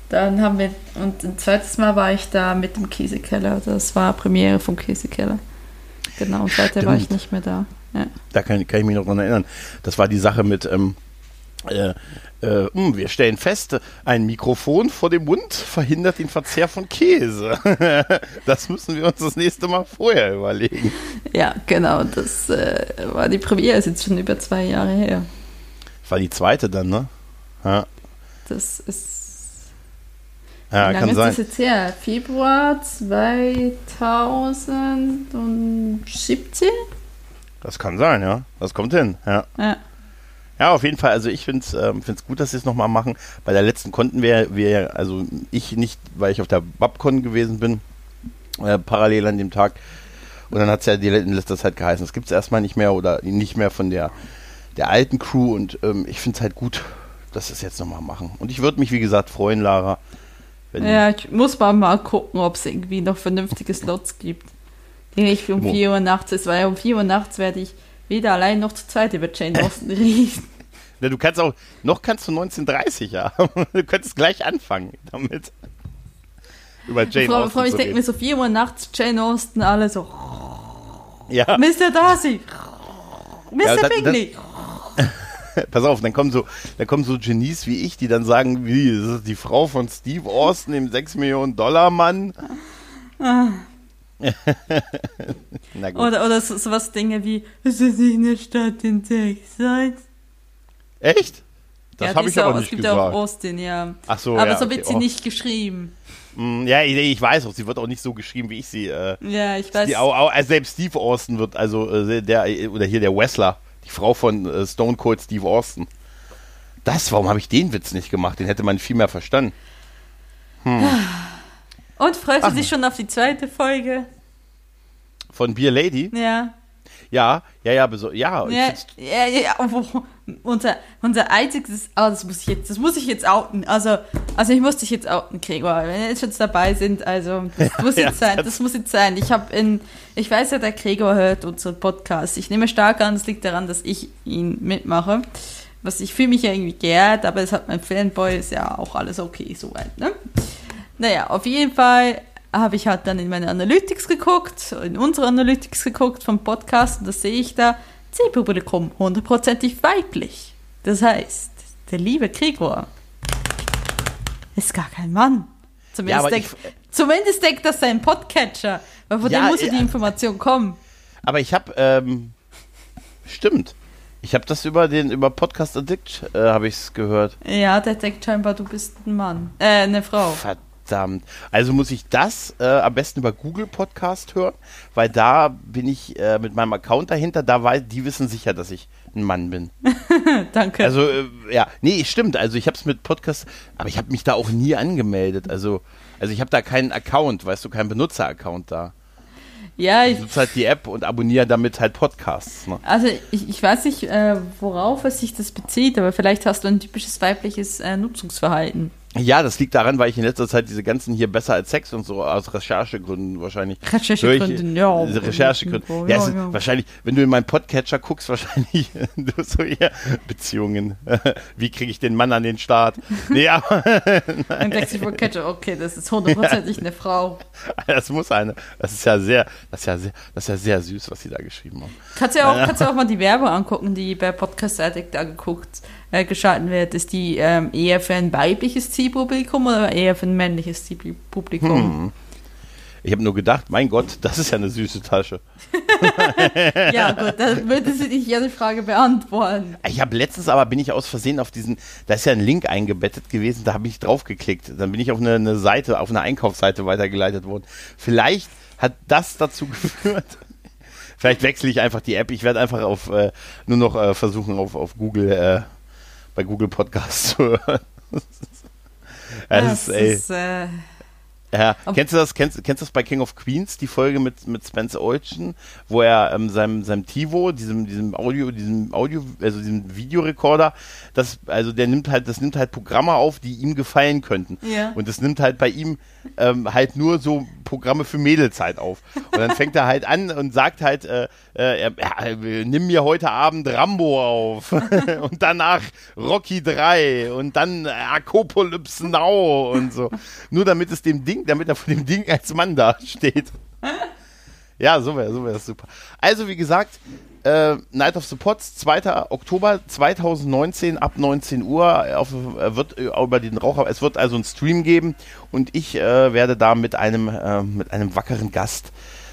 Dann haben wir, und ein zweites Mal war ich da mit dem Käsekeller, das war Premiere vom Käsekeller. Genau, und seitdem war ich nicht mehr da. Ja. Da kann, kann ich mich noch dran erinnern. Das war die Sache mit, ähm, äh, äh, mh, wir stellen fest, ein Mikrofon vor dem Mund verhindert den Verzehr von Käse. [LAUGHS] das müssen wir uns das nächste Mal vorher überlegen. ja, genau, das äh, war die Premiere, ist jetzt schon über zwei Jahre her. Das war die zweite dann, ne? Ja, Das ist. ja wie lange kann ist sein. das jetzt her? Februar 2017? Das kann sein, ja. Das kommt hin, ja. Ja. Ja, auf jeden Fall. Also ich finde es ähm, find's gut, dass sie es nochmal machen. Bei der letzten konnten wir, wir, also ich nicht, weil ich auf der Babcon gewesen bin, äh, parallel an dem Tag. Und dann hat es ja die, in letzter Zeit geheißen, es gibt es erstmal nicht mehr oder nicht mehr von der, der alten Crew. Und ähm, ich finde es halt gut, dass sie es jetzt nochmal machen. Und ich würde mich, wie gesagt, freuen, Lara. Wenn, Ja, ich muss mal, mal gucken, ob es irgendwie noch vernünftige Slots gibt. Nicht um Mo- 4 Uhr nachts ist, weil um 4 Uhr nachts werde ich weder allein noch zu zweit über Jane [LAUGHS] Austen reden. Na, du kannst auch, noch kannst du 1930 ja. [LAUGHS] Du könntest gleich anfangen damit. Über Jane Vor, Austen vor ich denke mir so 4 Uhr nachts, Jane Austen, alle so, Ja. Mr. Darcy, Mr. Ja, Bingley. [LAUGHS] Pass auf, dann kommen so, dann kommen so Genies wie ich, die dann sagen, wie, das ist die Frau von Steve Austin, dem 6 Millionen Dollar Mann. [LAUGHS] Oder, oder so, sowas Dinge wie, es ist nicht eine Stadt in Texas. Echt? Das ja, habe ich aber auch- nicht Es gibt ja auch gesagt. Austin, ja. Ach so, Aber ja, so okay. wird sie Oh. nicht geschrieben. Mm, Ja, ich, ich weiß auch, sie wird auch nicht so geschrieben, wie ich sie. Äh, Ja, ich weiß. die, au, au, also selbst Steve Austin wird, also äh, der, oder hier der Wessler, die Frau von äh, Stone Cold Steve Austin. Das, warum habe ich den Witz nicht gemacht? Den hätte man viel mehr verstanden. Und freust Ach. du dich schon auf die zweite Folge? Von Beer Lady? Ja. Ja, ja, ja, ja. Ja, ja, ja, unser, unser einziges, oh, das muss ich jetzt, das muss ich jetzt outen. Also, also ich muss dich jetzt outen, Gregor, wenn wir jetzt jetzt dabei sind, also das [LAUGHS] muss Ja, jetzt sein, das- das muss jetzt sein. Ich habe in, ich weiß ja, der Gregor hört unseren Podcast. Ich nehme stark an, es liegt daran, dass ich ihn mitmache. Was ich fühle mich ja irgendwie geehrt, aber es hat mein Fanboy, ist ja auch alles okay soweit, ne? Naja, auf jeden Fall habe ich halt dann in meine Analytics geguckt, in unsere Analytics geguckt vom Podcast und da sehe ich da Zielpublikum hundertprozentig weiblich. Das heißt, der liebe Gregor ist gar kein Mann. Ja, Zumindest, aber denkt, ich- zumindest denkt das sein Podcatcher, weil von Ja, dem muss ja die ja. Information kommen. Aber ich habe, ähm, stimmt. Ich habe das über den über Podcast Addict äh, habe ich's gehört. Ja, der denkt scheinbar, du bist ein Mann. Äh, eine Frau. Verdammt. Also muss ich das äh, am besten über Google Podcast hören, weil da bin ich äh, mit meinem Account dahinter. Da weiß, die wissen sicher, dass ich ein Mann bin. [LAUGHS] Danke. Also äh, ja, nee, stimmt. Also ich habe es mit Podcast, aber ich habe mich da auch nie angemeldet. Also also ich habe da keinen Account, weißt du, keinen Benutzer-Account da. ja, Ich ich, nutze halt die App und abonniere damit halt Podcasts. Ne? Also ich, ich weiß nicht, äh, worauf es sich das bezieht, aber vielleicht hast du ein typisches weibliches äh, Nutzungsverhalten. Ja, das liegt daran, weil ich in letzter Zeit diese ganzen hier besser als Sex und so aus Recherchegründen wahrscheinlich. Recherchegründen, ja. Diese Recherchegründen. Ja, Ja, ja. wahrscheinlich, wenn du in meinen Podcatcher guckst, [LAUGHS] wahrscheinlich du so hier Beziehungen. [LAUGHS] Wie kriege ich den Mann an den Start? [LAUGHS] Nee, aber Dann denkst du Kette, okay, das ist hundertprozentig eine Frau. das muss eine. Das ist ja sehr, das ist ja sehr, das ist ja sehr süß, was sie da geschrieben haben. Kannst du ja auch, kannst du auch mal die Werbung angucken, die bei Podcast Addict angeguckt, äh, geschalten wird. Ist die ähm, eher für ein weibliches Zielpublikum oder eher für ein männliches Zielpublikum? Ich habe nur gedacht, mein Gott, das ist ja eine süße Tasche. [LAUGHS] Ja, gut, dann würde sie dich ja die Frage beantworten. Ich habe letztens aber bin ich aus Versehen auf diesen, da ist ja ein Link eingebettet gewesen, da habe ich draufgeklickt. Dann bin ich auf eine, eine Seite, auf eine Einkaufsseite weitergeleitet worden. Vielleicht hat das dazu [LAUGHS] geführt. Vielleicht wechsle ich einfach die App. Ich werde einfach auf äh, nur noch äh, versuchen, auf, auf Google, äh, bei Google Podcasts zu hören. [LAUGHS] das Ja, ist, ey, ist, äh, Ja, kennst du das, kennst, kennst du das bei King of Queens, die Folge mit, mit Spencer Olchen, wo er ähm, seinem, seinem TiVo, diesem, diesem Audio, diesem Audio, also diesem Videorekorder, das, also der nimmt halt, das nimmt halt Programme auf, die ihm gefallen könnten. Ja. Und das nimmt halt bei ihm ähm, halt nur so Programme für Mädelzeit auf. Und dann fängt er halt an und sagt halt, äh, äh, ja, nimm mir heute Abend Rambo auf [LAUGHS] und danach Rocky 3 und dann Apocalypse Now und so. Nur damit es dem Ding, damit er vor dem Ding als Mann da steht. Ja, so wäre so wär das super. Also, wie gesagt, äh, Night of the Pots, 2. Oktober 2019 ab 19 Uhr auf, äh, wird äh, über den Raucher, es wird also einen Stream geben und ich äh, werde da mit einem, äh, mit einem wackeren Gast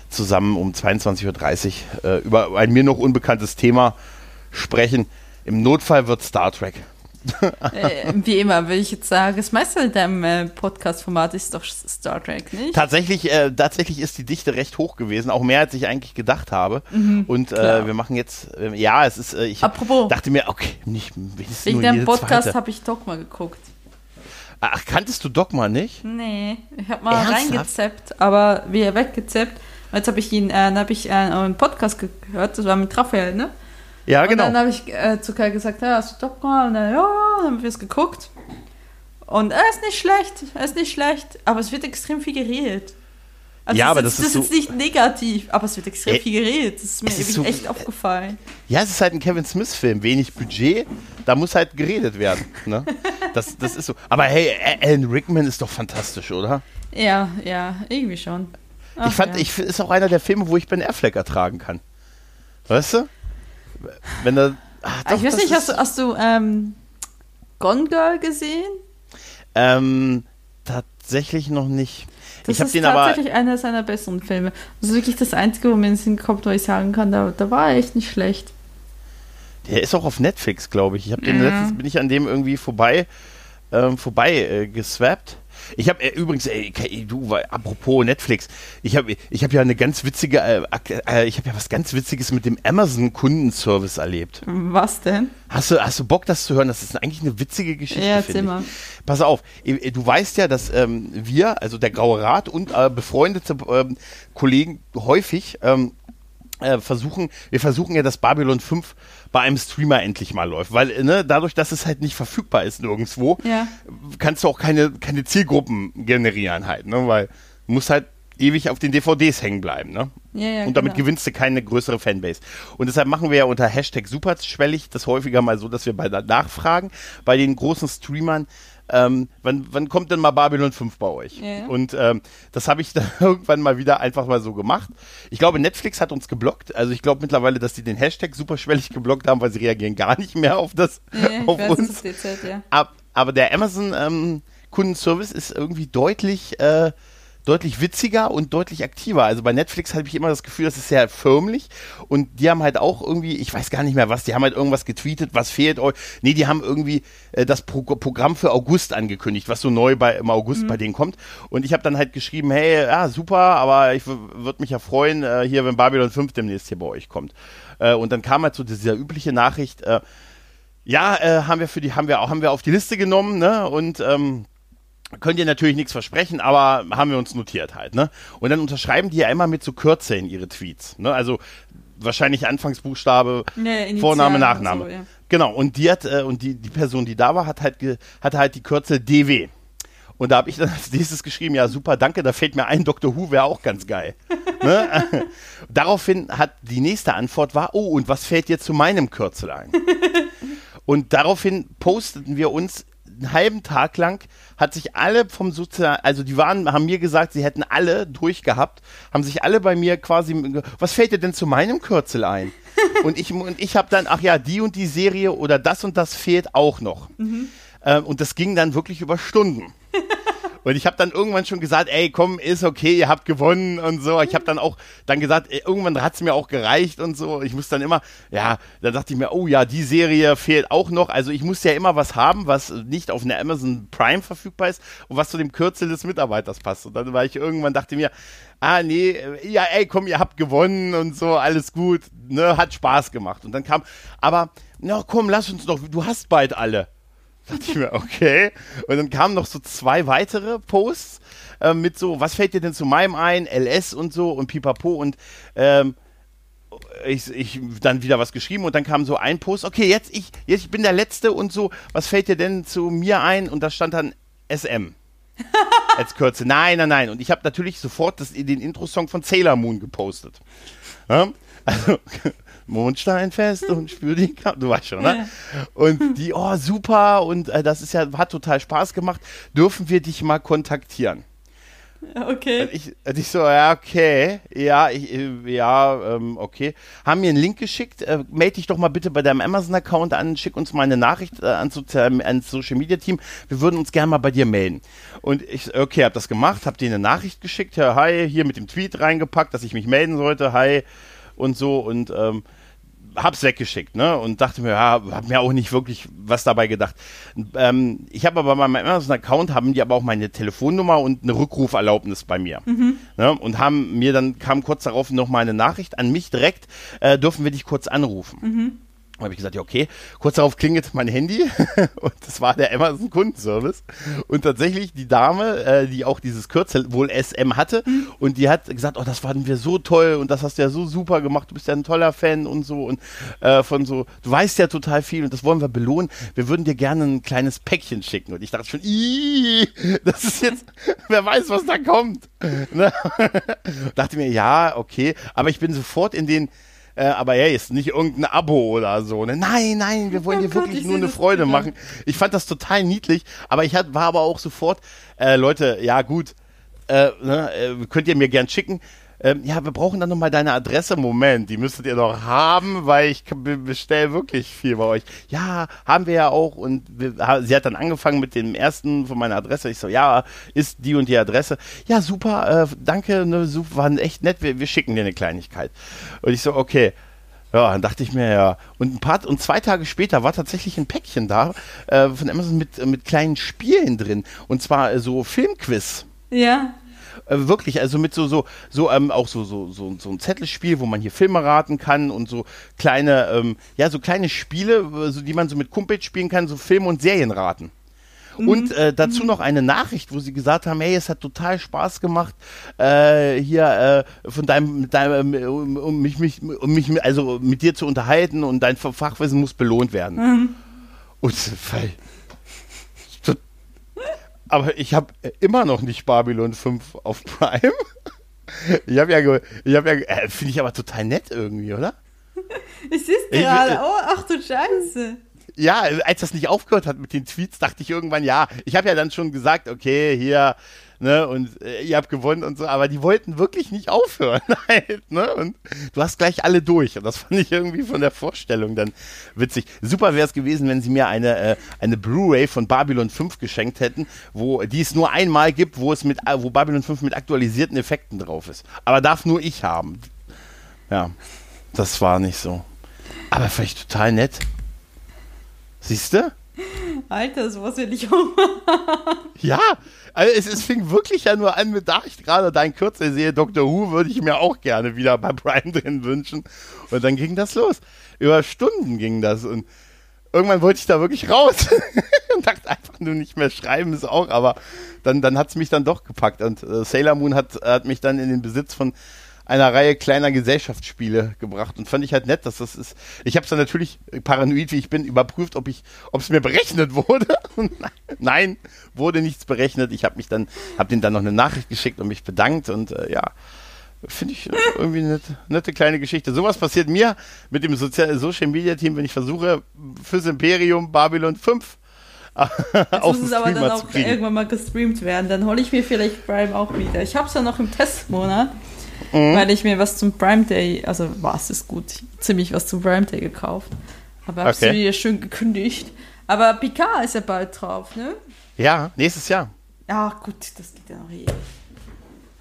zusammen um 22.30 Uhr äh, über ein mir noch unbekanntes Thema sprechen. Im Notfall wird Star Trek. Äh, wie immer, will ich jetzt sagen, das meiste in deinem äh, Podcast-Format ist doch Star Trek, nicht? Tatsächlich, äh, tatsächlich ist die Dichte recht hoch gewesen, auch mehr als ich eigentlich gedacht habe. und äh, wir machen jetzt, äh, ja, es ist, äh, ich Apropos. dachte mir, okay, nicht wenigstens Wegen deinem Podcast habe ich Dogma geguckt. Ach, kanntest du Dogma nicht? Nee, ich habe mal Ernsthaft? reingezappt, aber wie er weggezappt. Jetzt habe ich ihn, äh, habe ich äh, einen Podcast gehört, das war mit Raphael, ne? Ja, Und genau. dann habe ich äh, zu Kai gesagt, ja, hast du Dogma? Und dann, ja, dann haben wir es geguckt. Und er ist nicht schlecht, er ist nicht schlecht, aber es wird extrem viel geredet. Also Ja, das aber ist, das das ist ist so- jetzt nicht negativ, aber es wird extrem Äh, viel geredet. Das ist mir ist so- echt aufgefallen. Ja, es ist halt ein Kevin Smith-Film, wenig Budget, da muss halt geredet werden. Ne? [LAUGHS] Das, das ist so. Aber hey, Alan Rickman ist doch fantastisch, oder? Ja, ja, irgendwie schon. Ach, ich fand, ja. ich ist auch einer der Filme, wo ich Ben Affleck ertragen kann. Weißt du? Wenn er. Ah, Ah, ich weiß nicht, hast du, hast du ähm, Gone Girl gesehen? Ähm, tatsächlich noch nicht. Das ich ist den aber. tatsächlich einer seiner besseren Filme. Das ist wirklich das Einzige, wo mir in den Sinn kommt, wo ich sagen kann, da, da war er echt nicht schlecht. Der ist auch auf Netflix, glaube ich. Ich habe den Mhm. letztens bin ich an dem irgendwie vorbei, ähm, vorbei äh, geswappt. Ich habe äh, übrigens, ey, du, weil- apropos Netflix, ich habe ich hab ja eine ganz witzige, äh, äh, ich habe ja was ganz Witziges mit dem Amazon Kundenservice erlebt. Was denn? Hast du, hast du Bock, das zu hören? Das ist eigentlich eine witzige Geschichte. Ja, erzähl ich. mal. Pass auf, du weißt ja, dass ähm, wir, also der Graue Rat und äh, befreundete ähm, Kollegen häufig ähm, äh, versuchen, wir versuchen ja, dass Babylon 5 bei einem Streamer endlich mal läuft, weil ne, dadurch, dass es halt nicht verfügbar ist nirgendwo, Ja. kannst du auch keine, keine Zielgruppen generieren halt, ne, weil du musst halt ewig auf den DVDs hängen bleiben, ne? Ja, ja, und damit genau. gewinnst du keine größere Fanbase. Und deshalb machen wir ja unter Hashtag superschwellig das häufiger mal so, dass wir bei der Nachfragen bei den großen Streamern, ähm, wann, wann kommt denn mal Babylon 5 bei euch? Ja. Und ähm, das habe ich [LAUGHS] dann irgendwann mal wieder einfach mal so gemacht. Ich glaube, Netflix hat uns geblockt. Also ich glaube mittlerweile, dass die den Hashtag superschwellig geblockt haben, weil sie reagieren gar nicht mehr auf das, Ja, auf weiß, uns. das DZ, ja. Ab, aber der Amazon ähm, Kundenservice ist irgendwie deutlich, äh, deutlich witziger und deutlich aktiver. Also bei Netflix habe ich immer das Gefühl, das ist sehr förmlich und die haben halt auch irgendwie, ich weiß gar nicht mehr was, die haben halt irgendwas getweetet, was fehlt euch. Nee, die haben irgendwie äh, das Pro Programm für August angekündigt, was so neu bei, im August bei denen kommt. Und ich habe dann halt geschrieben, hey, ja, super, aber ich würde mich ja freuen, äh, hier, wenn Babylon 5 demnächst hier bei euch kommt. Äh, und dann kam halt so diese übliche Nachricht, äh, ja, äh, haben wir für die, haben wir auch, haben wir auf die Liste genommen, ne? Und ähm, könnt ihr natürlich nichts versprechen, aber haben wir uns notiert halt, ne? Und dann unterschreiben die ja immer mit so Kürzeln ihre Tweets, ne? Also wahrscheinlich Anfangsbuchstabe, Initialen Vorname, Nachname. so, ja. Genau. Und die hat äh, und die die Person, die da war, hat halt ge, hatte halt die Kürzel DW. Und da habe ich dann [LAUGHS] als nächstes geschrieben, ja super, danke, da fällt mir ein, Dr. Who wäre auch ganz geil. [LAUGHS] ne? [LAUGHS] Daraufhin hat die nächste Antwort war, oh, und was fällt dir zu meinem Kürzel ein? und daraufhin posteten wir uns einen halben Tag lang, hat sich alle vom Sozial, also die waren, haben mir gesagt, sie hätten alle durchgehabt, haben sich alle bei mir quasi, was fällt dir denn zu meinem Kürzel ein? [LAUGHS] und ich, und ich habe dann, ach ja, die und die Serie oder das und das fehlt auch noch. Ähm, und das ging dann wirklich über Stunden. [LAUGHS] Und ich habe dann irgendwann schon gesagt, ey, komm, ist okay, ihr habt gewonnen und so. Ich habe dann auch dann gesagt, ey, irgendwann hat's mir auch gereicht und so. Ich muss dann immer, ja, dann dachte ich mir, oh ja, die Serie fehlt auch noch. Also ich muss ja immer was haben, was nicht auf einer Amazon Prime verfügbar ist und was zu dem Kürzel des Mitarbeiters passt. Und dann war ich irgendwann, dachte mir, ah nee, ja, ey, komm, ihr habt gewonnen und so, alles gut, ne, hat Spaß gemacht. Und dann kam, aber, na komm, lass uns doch, du hast bald alle. Dachte ich mir, okay. Und dann kamen noch so zwei weitere Posts äh, mit so, was fällt dir denn zu meinem ein? LS und so und pipapo und ähm, ich, ich dann wieder was geschrieben und dann kam so ein Post, okay, jetzt ich, jetzt ich bin der Letzte und so, was fällt dir denn zu mir ein? Und da stand dann SM. [LAUGHS] Als Kürze. Nein, nein, nein. Und ich habe natürlich sofort das, den Intro-Song von Sailor Moon gepostet. Ja? Also, Mondsteinfest und spür die Ka Du weißt schon, ne? Und die, oh, super, und äh, das ist ja, hat total Spaß gemacht. Dürfen wir dich mal kontaktieren? Okay. Und ich, und ich so, ja, okay, ja, ich, äh, ja, ähm, okay. Haben mir einen Link geschickt, äh, melde dich doch mal bitte bei deinem Amazon-Account an, schick uns mal eine Nachricht äh, ans, Sozial ans Social Media Team. Wir würden uns gerne mal bei dir melden. Und ich, okay, hab das gemacht, hab dir eine Nachricht geschickt, ja, hi, hier mit dem Tweet reingepackt, dass ich mich melden sollte, hi und so und ähm, hab's weggeschickt, ne? Und dachte mir, ja, hab mir auch nicht wirklich was dabei gedacht. Ähm, ich habe aber bei meinem Amazon-Account haben die aber auch meine Telefonnummer und eine Rückruferlaubnis bei mir. Mhm. Ne? Und haben mir dann kam kurz darauf noch mal eine Nachricht an mich direkt, äh, dürfen wir dich kurz anrufen. Mhm habe ich gesagt, ja, okay. Kurz darauf klingelt mein Handy [LAUGHS] und das war der Amazon Kundenservice. Und tatsächlich die Dame, äh, die auch dieses Kürzel wohl SM hatte mhm. und die hat gesagt, oh, das fanden wir so toll und das hast du ja so super gemacht, du bist ja ein toller Fan und so und äh, von so, du weißt ja total viel und das wollen wir belohnen. Wir würden dir gerne ein kleines Päckchen schicken. Und ich dachte schon, das ist jetzt, [LAUGHS] wer weiß, was da kommt. [LAUGHS] Ne? dachte mir, ja, okay, aber ich bin sofort in den äh, aber hey, ist nicht irgendein Abo oder so. Ne? Nein, nein, wir wollen oh dir Gott, wirklich nur eine Freude machen. Ich fand das total niedlich, aber ich hat, war aber auch sofort, äh, Leute, ja gut, äh, ne, äh, könnt ihr mir gern schicken. Ähm, ja, wir brauchen dann nochmal deine Adresse. Moment, die müsstet ihr noch haben, weil ich bestelle wirklich viel bei euch. Ja, haben wir ja auch. Und wir, sie hat dann angefangen mit dem ersten von meiner Adresse. Ich so, ja, ist die und die Adresse. Ja, super, äh, danke, ne, super, waren echt nett. Wir, wir schicken dir eine Kleinigkeit. Und ich so, okay. Ja, dann dachte ich mir ja. Und ein paar und zwei Tage später war tatsächlich ein Päckchen da äh, von Amazon mit, mit kleinen Spielen drin. Und zwar äh, so Filmquiz. Ja. Äh, wirklich, also mit so, so, so, ähm, auch so, so, so, so ein Zettelspiel, wo man hier Filme raten kann und so kleine, ähm, ja, so kleine Spiele, äh, so, die man so mit Kumpels spielen kann, so Film- und Serien raten. Mhm. Und äh, dazu mhm. noch eine Nachricht, wo sie gesagt haben, hey, es hat total Spaß gemacht, äh, hier äh, von deinem, mit deinem um, um, mich, mich, um mich, also mit dir zu unterhalten und dein Fachwissen muss belohnt werden. Mhm. Und [LAUGHS] weil aber ich habe immer noch nicht Babylon 5 auf Prime. Ich habe ja, ich habe ja, äh, finde ich aber total nett irgendwie, oder? Ich sehe es gerade. Oh, ach du Scheiße. Ja, als das nicht aufgehört hat mit den Tweets, dachte ich irgendwann, ja, ich habe ja dann schon gesagt, okay, hier, ne, und äh, ihr habt gewonnen und so, aber die wollten wirklich nicht aufhören [LAUGHS] halt, ne, und du hast gleich alle durch und das fand ich irgendwie von der Vorstellung dann witzig. Super wäre es gewesen, wenn sie mir eine, äh, eine Blu-ray von Babylon 5 geschenkt hätten, wo, die es nur einmal gibt, wo es mit, äh, wo Babylon 5 mit aktualisierten Effekten drauf ist. Aber darf nur ich haben. Ja, das war nicht so. Aber vielleicht total nett. Siehst du? Alter, sowas will ich auch machen. Ja, also es, es, fing wirklich ja nur an mit, da ich gerade dein Kürzel sehe, Dr. Who würde ich mir auch gerne wieder bei Brian drin wünschen. Und dann ging das los. Über Stunden ging das und irgendwann wollte ich da wirklich raus [LAUGHS] und dachte einfach nur nicht mehr schreiben ist auch, aber dann, dann hat es mich dann doch gepackt und äh, Sailor Moon hat, hat mich dann in den Besitz von einer Reihe kleiner Gesellschaftsspiele gebracht und fand ich halt nett, dass das ist. Ich habe es dann natürlich paranoid, wie ich bin, überprüft, ob ich, ob es mir berechnet wurde. [LAUGHS] Nein, wurde nichts berechnet. Ich habe mich dann, habe denen dann noch eine Nachricht geschickt und mich bedankt und äh, ja. Finde ich irgendwie eine nette, nette kleine Geschichte. Sowas passiert mir mit dem Sozial Social Media Team, wenn ich versuche, fürs Imperium Babylon 5 Jetzt [LAUGHS] muss es aber dann auch irgendwann mal gestreamt werden. Dann hole ich mir vielleicht Prime auch wieder. Ich habe es ja noch im Testmonat mhm. weil ich mir was zum Prime Day, also was ist gut, ziemlich was zum Prime Day gekauft. Aber hab's okay. mir schön gekündigt. Aber Picard ist ja bald drauf, ne? Ja, nächstes Jahr. Ja, gut, das geht ja noch eh.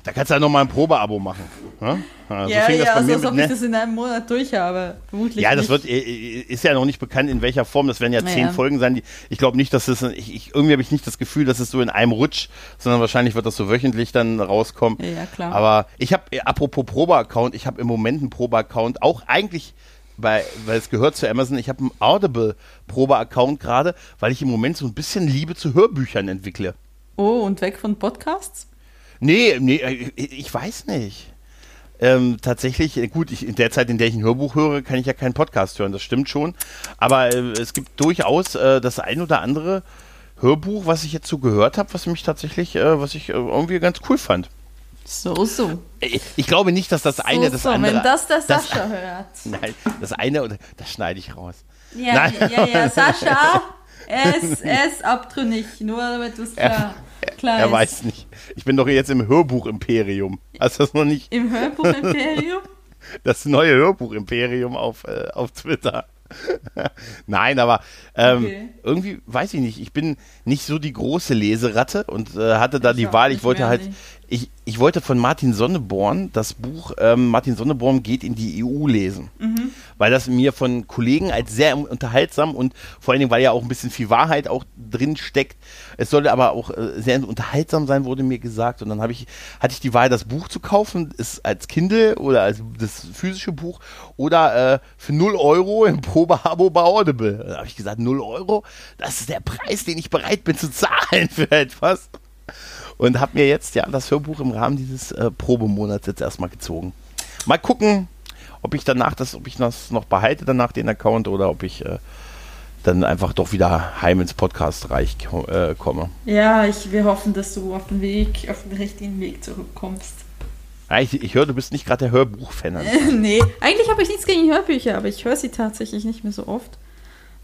Da kannst du ja noch mal ein Probeabo machen. Ne? Also ja, ja, also als ob ich das in einem Monat durch habe. Vermutlich ja, das nicht. wird, äh, äh, ist ja noch nicht bekannt, in welcher Form. Das werden ja zehn ja. Folgen sein. Ich glaube nicht, dass es, ich, ich, irgendwie habe ich nicht das Gefühl, dass es so in einem Rutsch, sondern wahrscheinlich wird das so wöchentlich dann rauskommen. Ja, klar. Aber ich habe, äh, apropos Probe-Account, ich habe im Moment einen Probe-Account, auch eigentlich bei, weil es gehört zu Amazon, ich habe einen Audible-Probe-Account gerade, weil ich im Moment so ein bisschen Liebe zu Hörbüchern entwickle. Oh, und weg von Podcasts? Nee, nee, äh, ich weiß nicht. Ähm, tatsächlich, äh, gut, ich, in der Zeit, in der ich ein Hörbuch höre, kann ich ja keinen Podcast hören, das stimmt schon. Aber äh, es gibt durchaus äh, das ein oder andere Hörbuch, was ich jetzt so gehört habe, was mich tatsächlich, äh, was ich äh, irgendwie ganz cool fand. So, so. Ich, ich, glaube nicht, dass das eine so, das so. andere. Wenn das der das- Sascha hört. [LAUGHS] Nein, das eine oder das schneide ich raus. Ja, Nein. ja, ja, Sascha, [LAUGHS] er ist, abtrünnig, nur damit du es klar, klar Er ist. weiß nicht. Ich bin doch jetzt im Hörbuch-Imperium. Hast du das noch nicht? Im Hörbuch-Imperium? [LAUGHS] Das neue Hörbuch-Imperium auf, äh, auf Twitter. [LAUGHS] Nein, aber ähm, Okay. irgendwie weiß ich nicht. Ich bin nicht so die große Leseratte und äh, hatte da Ich die Wahl. Ich wollte halt, nicht. Ich, ich wollte von Martin Sonneborn das Buch ähm, Martin Sonneborn geht in die EU lesen, Mhm. weil das mir von Kollegen als sehr unterhaltsam und vor allen Dingen, weil ja auch ein bisschen viel Wahrheit auch drin steckt. Es sollte aber auch äh, sehr unterhaltsam sein, wurde mir gesagt. Und dann habe ich, hatte ich die Wahl, das Buch zu kaufen, ist als Kindle oder als das physische Buch oder äh, für 0 Euro im Probeabo bei Audible. Da habe ich gesagt, 0 Euro, das ist der Preis, den ich bereit bin zu zahlen für etwas. Und habe mir jetzt ja das Hörbuch im Rahmen dieses äh, Probemonats jetzt erstmal gezogen. Mal gucken, ob ich danach das, ob ich das noch behalte, danach den Account oder ob ich äh, dann einfach doch wieder heim ins Podcast-Reich äh, komme. Ja, ich, wir hoffen, dass du auf den Weg, auf den richtigen Weg zurückkommst. Ja, ich, ich höre, du bist nicht gerade der Hörbuch-Fan. [LAUGHS] nee, eigentlich habe ich nichts gegen Hörbücher, aber ich höre sie tatsächlich nicht mehr so oft.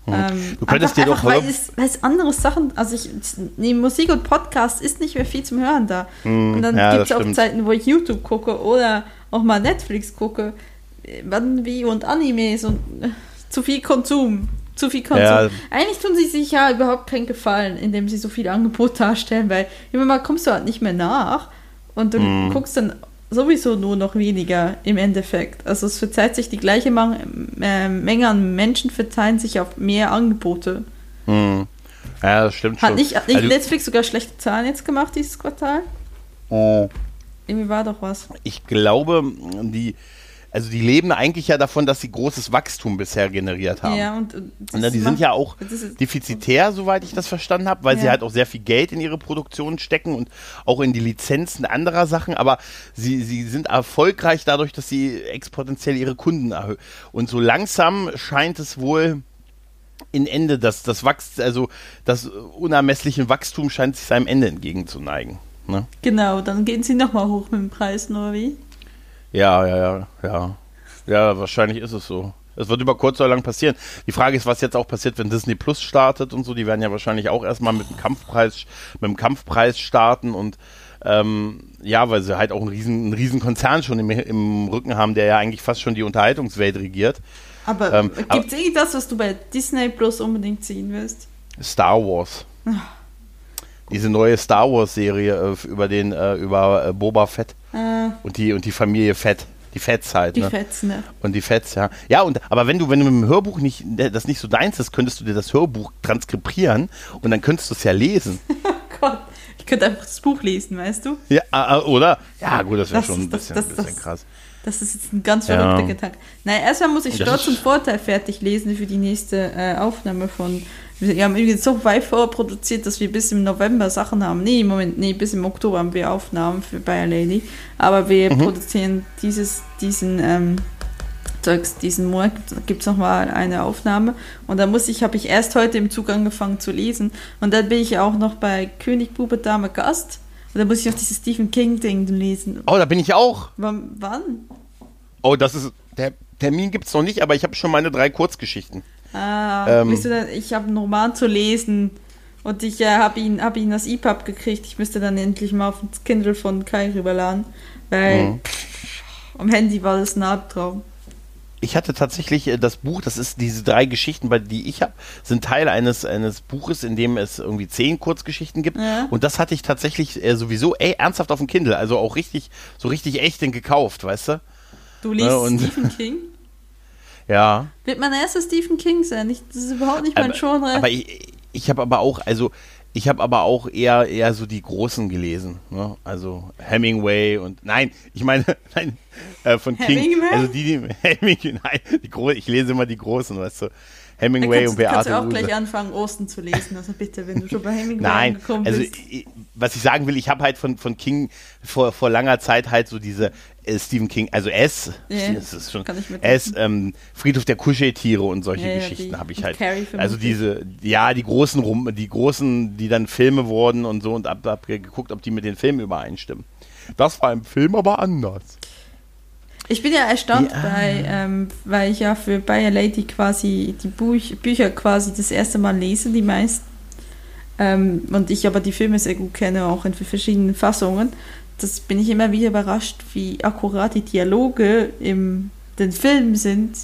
Ähm, Hm. Du könntest einfach, dir doch einfach, weil es, weil es andere Sachen, also ich, neben Musik und Podcast ist nicht mehr viel zum Hören da. und dann ja, gibt es auch. Zeiten, wo ich YouTube gucke oder auch mal Netflix gucke, wann, wie und Animes und äh, zu viel Konsum. Zu viel Konsum. Ja. Eigentlich tun sie sich ja überhaupt keinen Gefallen, indem sie so viel Angebot darstellen, weil immer mal kommst du halt nicht mehr nach und du Mhm. guckst dann sowieso nur noch weniger im Endeffekt. Also es verzeiht sich die gleiche äh, Menge an Menschen verteilen sich auf mehr Angebote. Hm. Ja, das stimmt Hat schon. nicht, hat nicht Also, Netflix sogar schlechte Zahlen jetzt gemacht dieses Quartal? äh, Irgendwie war doch was. ich glaube, die, also die leben eigentlich ja davon, dass sie großes Wachstum bisher generiert haben. Ja, und, und das Und na, die macht- sind ja auch defizitär, soweit ich das verstanden habe, weil sie Ja. halt auch sehr viel Geld in ihre Produktion stecken und auch in die Lizenzen anderer Sachen, aber sie, sie sind erfolgreich dadurch, dass sie exponentiell ihre Kunden erhöhen. Und so langsam scheint es wohl in Ende, dass das Wachst, also das unermessliche Wachstum scheint sich seinem Ende entgegenzuneigen. Ne? Genau, dann gehen sie nochmal hoch mit dem Preis, nur wie? Ja, ja, ja, ja. Ja, wahrscheinlich ist es so. Es wird über kurz oder lang passieren. Die Frage ist, was jetzt auch passiert, wenn Disney Plus startet und so. Die werden ja wahrscheinlich auch erstmal mit dem Kampfpreis, mit dem Kampfpreis starten und ähm, ja, weil sie halt auch einen riesen, einen riesen Konzern schon im, im Rücken haben, der ja eigentlich fast schon die Unterhaltungswelt regiert. Aber Ähm, gibt es irgendwas, was du bei Disney Plus unbedingt ziehen willst? Star Wars. Diese neue Star Wars Serie äh, über den, äh, über äh, Boba Fett Äh, und die und die Familie Fett. Die Fetts halt, die ne? Fetzen, ne? Und die Fets, ja. Ja, und aber wenn du, wenn du mit dem Hörbuch nicht, das nicht so deins ist, könntest du dir das Hörbuch transkribieren und dann könntest du es ja lesen. [LAUGHS] Oh Gott, ich könnte einfach das Buch lesen, weißt du? Ja, äh, oder? Ja, gut, das wäre Das schon ein das- bisschen, das- ein bisschen das- krass. Das ist jetzt ein ganz Ja. verrückter Gedanke. Nein, erstmal muss ich Das Stolz und Vorteil fertig lesen für die nächste äh, Aufnahme von. Wir haben übrigens so weit vorproduziert, dass wir bis im November Sachen haben. Nee, im Moment, nee, bis im Oktober haben wir Aufnahmen für Bayer Lady. Aber wir Mhm. produzieren dieses, diesen, ähm, Zeugs, diesen Monat gibt es nochmal eine Aufnahme. Und da muss ich, habe ich erst heute im Zug angefangen zu lesen. Und dann bin ich auch noch bei König, Bube, Dame, Gast. Und dann muss ich noch dieses Stephen King-Ding lesen. Oh, da bin ich auch. Wann? wann? Oh, das ist, der Termin gibt es noch nicht, aber ich habe schon meine drei Kurzgeschichten. Ah, Ähm. dann, ich habe einen Roman zu lesen und ich äh, habe ihn, hab ihn als EPUB gekriegt. Ich müsste dann endlich mal auf das Kindle von Kai rüberladen, weil Mhm. am Handy war das ein Albtraum. Ich hatte tatsächlich äh, das Buch, das ist diese drei Geschichten, bei- die ich habe, sind Teil eines, eines Buches, in dem es irgendwie zehn Kurzgeschichten gibt. Ja. Und das hatte ich tatsächlich äh, sowieso ey, ernsthaft auf dem Kindle, also auch richtig, so richtig echt den gekauft, weißt du? Du liest und- Stephen King? [LAUGHS] Ja. Wird mein erster Stephen King sein? Ich, das ist überhaupt nicht mein aber, Genre. aber ich, ich habe aber auch, also ich habe aber auch eher eher so die Großen gelesen, ne? also Hemingway und nein, ich meine [LAUGHS] nein äh, von King, Hemingway? also die, die [LAUGHS] Hemingway, nein, die Gro ich lese immer die Großen, weißt du, Hemingway kannst, und Beate kannst du auch gleich anfangen, Osten zu lesen. Also bitte, wenn du schon bei Hemingway [LAUGHS] Nein, angekommen also bist. ich, was ich sagen will, ich habe halt von, von King vor, vor langer Zeit halt so diese äh, Stephen King, also S, Ja, das ist schon kann ich mit- S, ähm, Friedhof der Kuscheltiere und solche Ja, Geschichten habe ich halt. Also diese, ja, die großen rum, die großen, die dann Filme wurden und so und ab, ab geguckt, ob die mit den Filmen übereinstimmen. Das war im Film aber anders. Ich bin ja erstaunt Ja. bei, ähm, weil ich ja für Bayer Lady quasi die Buch, Bücher quasi das erste Mal lese, die meisten. Ähm, und ich aber die Filme sehr gut kenne, auch in verschiedenen Fassungen. Das bin ich immer wieder überrascht, wie akkurat die Dialoge im den Filmen sind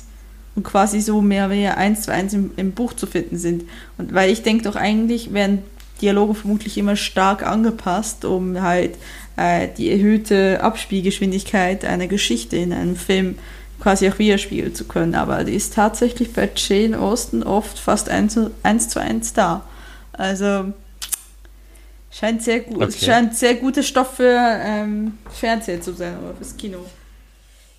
und quasi so mehr oder weniger eins zu eins im, im Buch zu finden sind. Und weil ich denke doch eigentlich werden Dialoge vermutlich immer stark angepasst, um halt äh, die erhöhte Abspielgeschwindigkeit einer Geschichte in einem Film quasi auch widerspiegeln zu können. Aber die ist tatsächlich bei Jane Austen oft fast eins zu eins, zu eins da. Also scheint sehr gut, Okay. scheint sehr guter Stoff für ähm, Fernsehen zu sein oder fürs Kino.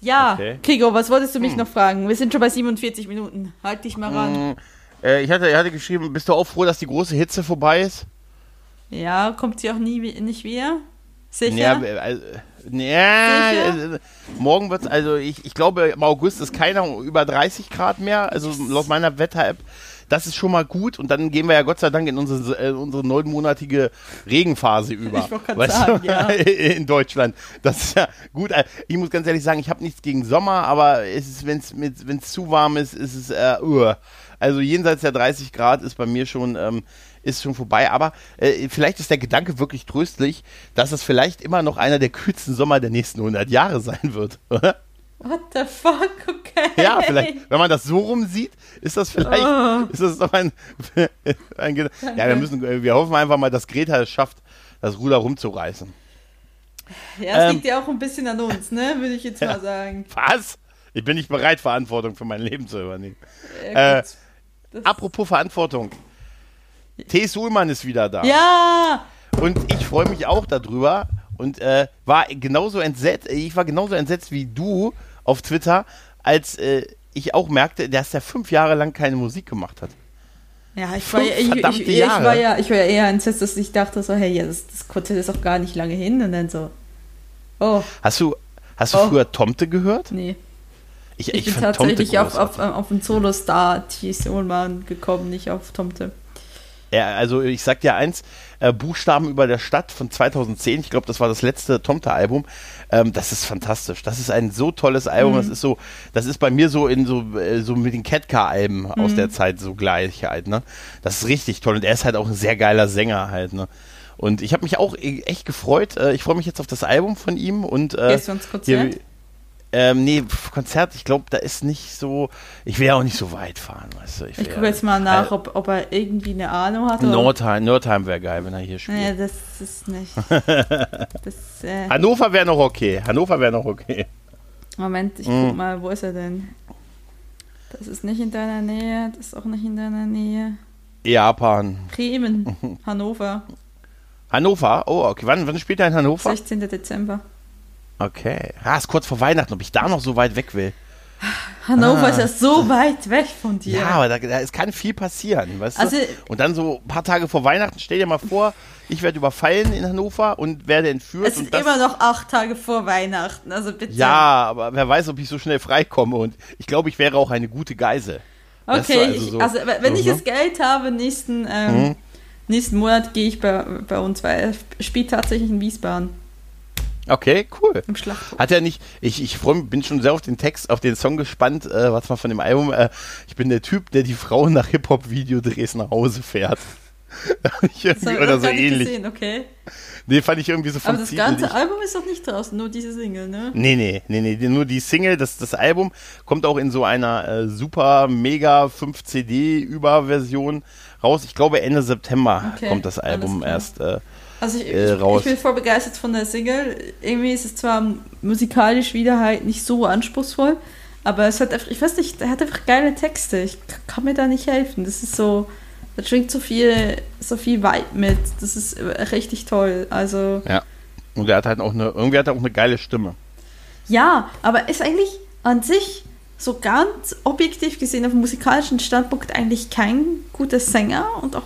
Ja, Okay. Krigo, was wolltest du mich noch fragen? Wir sind schon bei 47 Minuten. Halt dich mal ran. Mm, äh, ich hatte, er hatte geschrieben, bist du auch froh, dass die große Hitze vorbei ist? Ja, kommt sie auch nie nicht wieder? Sicher? Ja, äh, also, ja Sicher? äh, morgen wird also ich, ich glaube, im August ist keiner über 30 Grad mehr, also laut meiner Wetter-App. Das ist schon mal gut und dann gehen wir ja Gott sei Dank in unsere, äh, unsere neunmonatige Regenphase über. Ich Weißt sagen, ja. [LAUGHS] In Deutschland. Das ist ja gut. Äh, Ich muss ganz ehrlich sagen, ich habe nichts gegen Sommer, aber wenn es zu warm ist, ist es äh, uh. Also jenseits der 30 Grad ist bei mir schon ähm, ist schon vorbei. Aber äh, vielleicht ist der Gedanke wirklich tröstlich, dass es vielleicht immer noch einer der kühlsten Sommer der nächsten 100 Jahre sein wird. [LAUGHS] oder? What the fuck? [LAUGHS] Okay. ja, vielleicht, wenn man das so rum sieht, ist das vielleicht, Oh. ist das doch ein, [LAUGHS] ein Ja, wir müssen, äh, wir hoffen einfach mal, dass Greta es schafft, das Ruder rumzureißen. Ja, es Ähm. liegt ja auch ein bisschen an uns, ne? Würde ich jetzt mal sagen. Was? Ich bin nicht bereit, Verantwortung für mein Leben zu übernehmen. Ja, Äh. Das- Apropos Verantwortung. T. Suhlmann ist wieder da. ja! Und ich freue mich auch darüber und äh, war genauso entsetzt, ich war genauso entsetzt wie du auf Twitter, als äh, ich auch merkte, dass der fünf Jahre lang keine Musik gemacht hat. Ja, ich war ja, ich, ich, ich, war ja, ich war ja eher entsetzt, dass ich dachte so, hey, ja, das, das Konzert ist auch gar nicht lange hin und dann so, oh, Hast du, hast du Oh. früher Tomte gehört? nee. Ich, Ich, bin fand tatsächlich auf, großartig. auf, auf den Solo-Star T. Sohlmann gekommen, nicht auf Tomte. Ja, also ich sag dir eins, äh, Buchstaben über der Stadt von 2010, ich glaube, das war das letzte Tomte-Album. Ähm, das ist fantastisch. Das ist ein so tolles Album. Mhm. Das ist so, das ist bei mir so in so, äh, so mit den Catcar-Alben aus Mhm. der Zeit so gleich halt, ne? Das ist richtig toll. Und er ist halt auch ein sehr geiler Sänger halt, ne? Und ich habe mich auch e- echt gefreut. Äh, ich freue mich jetzt auf das Album von ihm und äh, Gehst du ins Konzert? hier- ähm, nee, Konzert, ich glaube, da ist nicht so. Ich will ja auch nicht so weit fahren, weißt du. Ich will gucke jetzt mal nach, Äh, ob, ob er irgendwie eine Ahnung hat. Nordheim, Nordheim wäre geil, wenn er hier spielt. Nee, das ist nicht. [LAUGHS] Das, äh, Hannover wäre noch okay. Hannover wäre noch okay. Moment, ich Mhm. guck mal, wo ist er denn? Das ist nicht in deiner Nähe, das ist auch nicht in deiner Nähe. Japan. Bremen, [LAUGHS] Hannover, Hannover? Oh, okay. Wann, wann spielt er in Hannover? 16. Dezember. Okay. Ah, ist kurz vor Weihnachten, ob ich da noch so weit weg will. Hannover Ah. ist ja so weit weg von dir. Ja, aber da, da es kann viel passieren, weißt Also- du? Und dann so ein paar Tage vor Weihnachten, stell dir mal vor, ich werde überfallen in Hannover und werde entführt. es sind immer noch acht Tage vor Weihnachten, also bitte. ja, aber wer weiß, ob ich so schnell freikomme. Und ich glaube, ich wäre auch eine gute Geisel. Du, Okay, also ich, so- also wenn ich Mhm. das Geld habe, nächsten, ähm, Mhm. nächsten Monat gehe ich bei, bei uns, weil er spielt tatsächlich in Wiesbaden Okay, cool. im Schlachthof. Hat er nicht, ich, ich freu, bin schon sehr auf den Text, auf den Song gespannt, äh, was mal von dem Album, äh, ich bin der Typ, der die Frauen nach Hip-Hop-Videodrehs nach Hause fährt. [LAUGHS] Ich ich Oder so gar nicht ähnlich. gesehen, okay. Nee, fand ich irgendwie so Aber das ganze nicht- Album ist doch nicht draußen, nur diese Single, ne? Nee, nee, nee, nee, nur die Single, das, das Album kommt auch in so einer äh, super mega 5 CD Überversion raus. Ich glaube Ende September Okay, kommt das Album erst. Äh, Also ich, Äh, raus. ich bin voll begeistert von der Single. Irgendwie ist es zwar musikalisch wieder halt nicht so anspruchsvoll, aber es hat einfach, ich weiß nicht, er hat einfach geile Texte. Ich kann mir da nicht helfen. Das ist so, Da schwingt so viel, so viel Vibe mit. Das ist richtig toll. Also. Ja. Und er hat halt auch eine, irgendwie hat er auch eine geile Stimme. Ja, aber ist eigentlich an sich so ganz objektiv gesehen auf dem musikalischen Standpunkt eigentlich kein guter Sänger und auch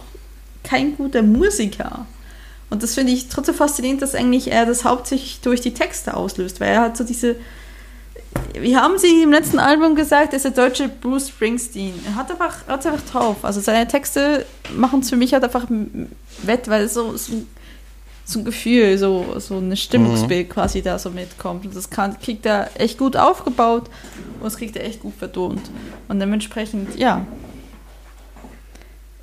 kein guter Musiker. Und das finde ich trotzdem faszinierend, dass eigentlich er das hauptsächlich durch die Texte auslöst, weil er hat so diese. Wie haben sie im letzten Album gesagt, er ist der deutsche Bruce Springsteen. Er hat einfach, hat einfach drauf. Also seine Texte machen es für mich halt einfach wett, weil es so, so, so ein Gefühl, so, so ein Stimmungsbild mhm. quasi da so mitkommt. Und das kann, kriegt er echt gut aufgebaut und das kriegt er echt gut vertont. Und dementsprechend, ja,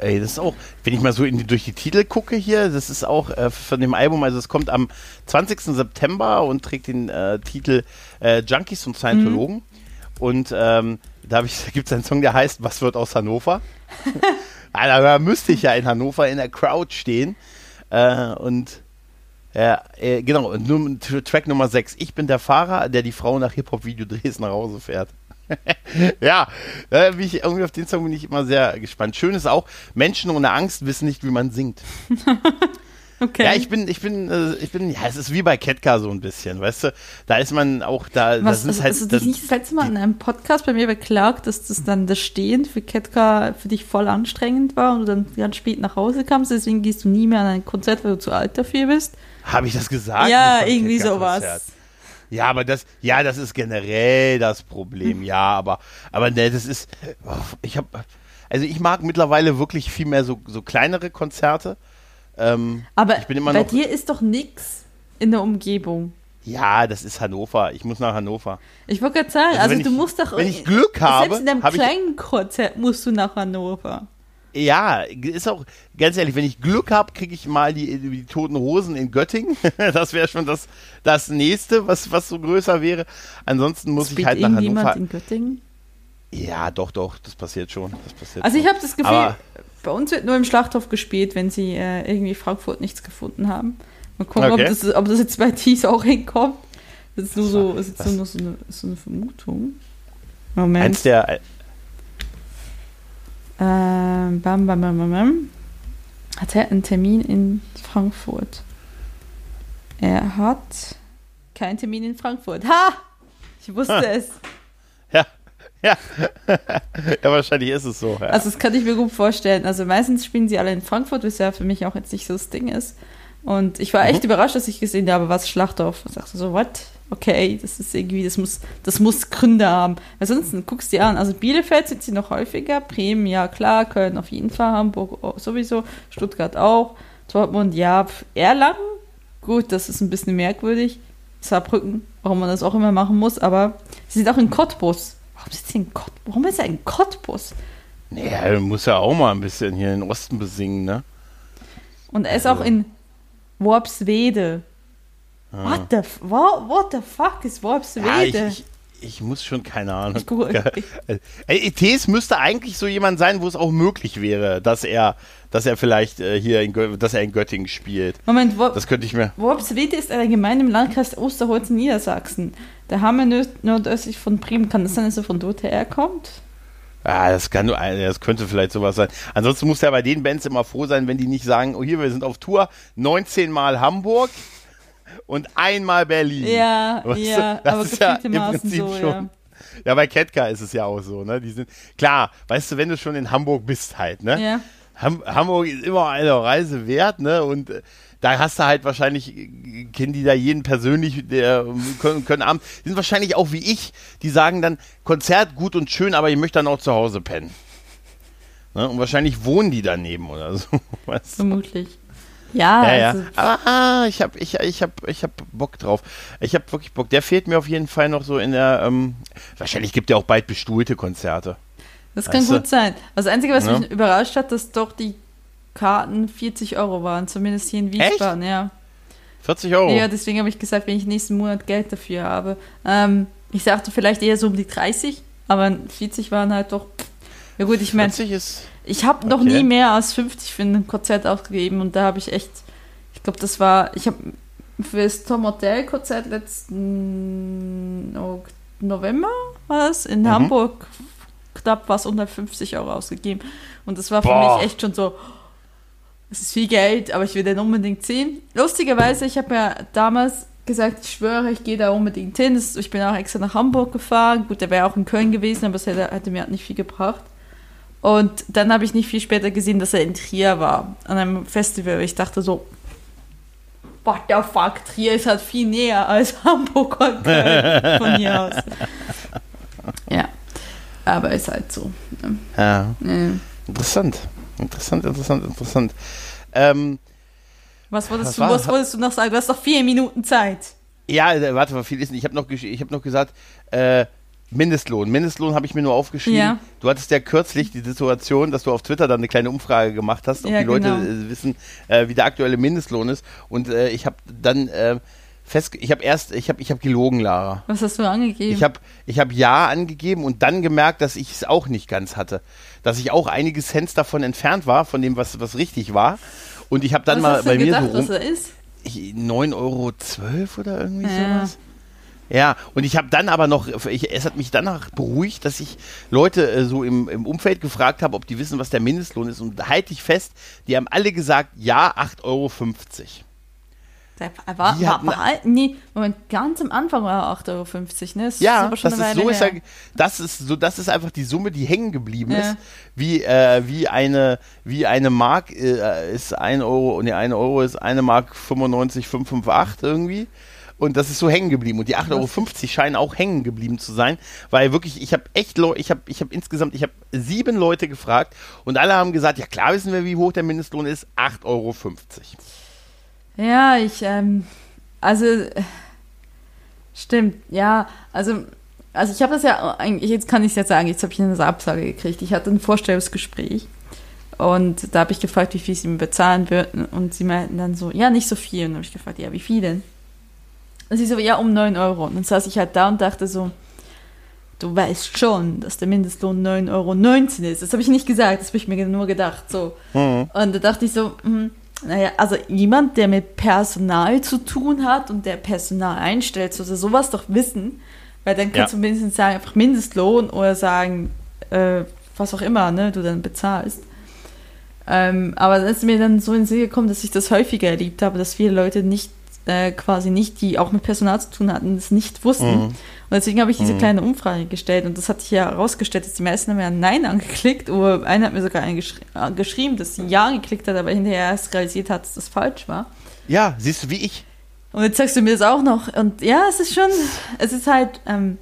Ey, das ist auch, wenn ich mal so die, durch die Titel gucke hier, das ist auch äh, von dem Album, also es kommt am 20. September und trägt den äh, Titel äh, Junkies und Scientologen. Mhm. Und ähm, da, [LAUGHS] da gibt es einen Song, der heißt Was wird aus Hannover? Alter, [LAUGHS] da müsste ich ja in Hannover in der Crowd stehen. Äh, und ja, äh, genau, Track Nummer 6. Ich bin der Fahrer, der die Frau nach Hip-Hop-Videodrehs nach Hause fährt. [LAUGHS] ja, äh, bin ich, irgendwie auf den Song bin ich immer sehr gespannt. Schön ist auch, Menschen ohne Angst wissen nicht, wie man singt. [LAUGHS] okay. Ja, ich bin, ich bin, äh, ich bin, ja, es ist wie bei Ketka so ein bisschen, weißt du? Da ist man auch, da, Was, das ist halt. Hast du dich nicht das letzte Mal in einem Podcast bei mir beklagt, dass das dann das Stehen für Ketka für dich voll anstrengend war und du dann ganz spät nach Hause kamst, deswegen gehst du nie mehr an ein Konzert, weil du zu alt dafür bist? Habe ich das gesagt? Ja, irgendwie sowas. Ja, aber das, ja, das ist generell das Problem, ja, aber, aber ne, das ist, ich habe, also ich mag mittlerweile wirklich viel mehr so, so kleinere Konzerte. Ähm, aber bei dir ist doch nichts in der Umgebung. Ja, das ist Hannover. Ich muss nach Hannover. Ich wollte gerade sagen, also, also du ich, musst doch. Wenn ich Glück habe. Selbst in deinem kleinen Konzert musst du nach Hannover. Ja, ist auch, ganz ehrlich, wenn ich Glück habe, kriege ich mal die, die Toten Hosen in Göttingen. [LAUGHS] das wäre schon das, das nächste, was, was so größer wäre. Ansonsten muss Spielt ich halt nach Hannover. in Göttingen? Ja, doch, doch, das passiert schon. Das passiert also ich habe das Gefühl, Aber bei uns wird nur im Schlachthof gespielt, wenn sie äh, irgendwie Frankfurt nichts gefunden haben. Mal gucken, okay. ob, das, ob das jetzt bei Tees auch hinkommt. Das ist nur so, ist nur so eine, so eine Vermutung. Moment. Eins der, ähm, bam, bam, bam, bam, Hat er einen Termin in Frankfurt? Er hat keinen Termin in Frankfurt. Ha! Ich wusste ha. es. Ja, [LAUGHS] ja. ja, wahrscheinlich ist es so. Ja. Also, das kann ich mir gut vorstellen. Also, meistens spielen sie alle in Frankfurt, was ja für mich auch jetzt nicht so das Ding ist. Und ich war echt mhm. überrascht, dass ich gesehen habe, was Schlachtdorf. Ich dachte so, what? Okay, das ist irgendwie, das muss, das muss Gründe haben. Sonst guckst du dir an, also Bielefeld sind sie noch häufiger, Bremen, ja klar, Köln auf jeden Fall, Hamburg sowieso, Stuttgart auch, Dortmund, ja, Erlangen, gut, das ist ein bisschen merkwürdig. Saarbrücken, warum man das auch immer machen muss, aber sie sind auch in Cottbus. Warum sitzt sie in Cottbus? Warum ist er in Cottbus? Naja, muss ja auch mal ein bisschen hier in den Osten besingen, ne? Und er ist also. auch in Worpswede. Ah. What, the, what, what the fuck ist Worpswede? Ja, ich, ich, ich, muss schon, keine Ahnung. Ich äh, [LAUGHS] Tees müsste eigentlich so jemand sein, wo es auch möglich wäre, dass er, dass er vielleicht äh, hier in, dass er in Göttingen spielt. Moment, Wor das könnte ich mir. Worpswede ist eine Gemeinde im Landkreis Osterholz in Niedersachsen. Der Hammer nordöstlich von Bremen. Kann das sein, dass er von dort herkommt? Ja, das kann das könnte vielleicht sowas sein. Ansonsten muss er bei den Bands immer froh sein, wenn die nicht sagen, oh hier, wir sind auf Tour, 19 Mal Hamburg, und einmal Berlin. Ja, [LAUGHS] weißt ja, das aber ist ja im Prinzip so, schon. Ja. ja, bei Ketka ist es ja auch so, ne? Die sind, klar, weißt du, wenn du schon in Hamburg bist halt, ne? Ja. Ham Hamburg ist immer eine Reise wert, ne? Und äh, da hast du halt wahrscheinlich, kennen die da jeden persönlich, der können, können abends, die sind wahrscheinlich auch wie ich, die sagen dann, Konzert gut und schön, aber ich möchte dann auch zu Hause pennen. Ne? Und wahrscheinlich wohnen die daneben oder so. [LAUGHS] Weißt du? Vermutlich. Ja, ja, ja. Also aber ah, ich habe ich, ich hab, ich hab Bock drauf. Ich habe wirklich Bock. Der fehlt mir auf jeden Fall noch so in der. Ähm, wahrscheinlich gibt er auch bald bestuhlte Konzerte. Das kann gut sein. Das Einzige, was ja. mich überrascht hat, dass doch die Karten 40 Euro waren, zumindest hier in Wiesbaden, Echt? ja. 40 Euro? Ja, deswegen habe ich gesagt, wenn ich nächsten Monat Geld dafür habe. Ähm, ich sagte vielleicht eher so um die 30, aber 40 waren halt doch. Ja gut, ich meine. 40 ist ich habe noch nie mehr als 50 für ein Konzert ausgegeben und da habe ich echt, ich glaube, das war, ich habe für das Tom Hotel Konzert letzten November war das in mhm. Hamburg knapp was unter 50 Euro ausgegeben. Und das war für Boah. mich echt schon so, es ist viel Geld, aber ich will den unbedingt sehen. Lustigerweise, ich habe ja damals gesagt, ich schwöre, ich gehe da unbedingt hin. Ich bin auch extra nach Hamburg gefahren. Gut, der wäre auch in Köln gewesen, aber es hätte, hätte mir halt nicht viel gebracht. Und dann habe ich nicht viel später gesehen, dass er in Trier war, an einem Festival. Ich dachte so, what the fuck, Trier ist halt viel näher als [LAUGHS] Hamburg und Köln von hier aus. Ja, aber ist halt so. ne? Ja. Ja. Interessant. Interessant, interessant, interessant. Ähm, Was wolltest, Was du, was wolltest du noch sagen? Du hast noch vier Minuten Zeit. ja, äh, warte mal, viel ist nicht. Ich habe noch, ich hab noch gesagt, äh, Mindestlohn. Mindestlohn habe ich mir nur aufgeschrieben. Ja. Du hattest ja kürzlich die Situation, dass du auf Twitter dann eine kleine Umfrage gemacht hast, ob Ja, die Leute genau. äh, wissen, äh, wie der aktuelle Mindestlohn ist. Und äh, ich habe dann äh, fest, ich habe erst, ich habe, ich habe gelogen, Lara. Was hast du angegeben? Ich habe ich hab Ja angegeben und dann gemerkt, dass ich es auch nicht ganz hatte. Dass ich auch einige Cents davon entfernt war, von dem, was, was richtig war. Und ich habe dann was mal bei mir gedacht, so rum, was er ist? ich- 9,12 Euro oder irgendwie Ja. sowas. Ja, und ich habe dann aber noch, ich, es hat mich danach beruhigt, dass ich Leute äh, so im, im Umfeld gefragt habe, ob die wissen, was der Mindestlohn ist. Und halte ich fest, die haben alle gesagt, ja, 8,50 Euro. Der war, Die war, war, nee, Moment, ganz am Anfang war er 8,50 Euro, ne? Das Ja, schon das ist so ist, ja, das ist so, das ist einfach die Summe, die hängen geblieben Ja. ist. Wie, äh, wie eine, wie eine Mark äh, ist ein Euro, nee, ein Euro ist eine Mark 95, 558 irgendwie. Und das ist so hängen geblieben. Und die 8,50 Euro scheinen auch hängen geblieben zu sein, weil wirklich, ich habe echt, Leu ich habe ich hab insgesamt, ich habe sieben Leute gefragt und alle haben gesagt, ja klar wissen wir, wie hoch der Mindestlohn ist, 8,50 Euro. Ja, ich, ähm, also, stimmt, ja, also, also ich habe das ja eigentlich, jetzt kann ich es jetzt sagen, jetzt habe ich eine Absage gekriegt. Ich hatte ein Vorstellungsgespräch und da habe ich gefragt, wie viel sie mir bezahlen würden und sie meinten dann so, ja, nicht so viel. Und dann habe ich gefragt, ja, wie viel denn? Und sie so, ja, um 9 Euro. Und dann saß ich halt da und dachte so, du weißt schon, dass der Mindestlohn 9,19 Euro ist. Das habe ich nicht gesagt, das habe ich mir nur gedacht, so. Mhm. Und da dachte ich so, hm, naja, also jemand, der mit Personal zu tun hat und der Personal einstellt, sollte sowas doch wissen, weil dann kannst Ja. du mindestens sagen, einfach Mindestlohn oder sagen, äh, was auch immer, ne, du dann bezahlst. Ähm, aber dann ist mir dann so in den Sinn gekommen, dass ich das häufiger erlebt habe, dass viele Leute nicht, äh, quasi nicht, die auch mit Personal zu tun hatten, das nicht wussten. Mhm. Und deswegen habe ich diese kleine Umfrage gestellt und das hat sich ja herausgestellt, dass die meisten haben ja Nein angeklickt oder einer hat mir sogar geschri äh, geschrieben, dass sie Ja angeklickt hat, aber hinterher erst realisiert hat, dass das falsch war. Ja, siehst du, wie ich. Und jetzt sagst du mir das auch noch. Und ja, es ist schon, es ist halt, ähm,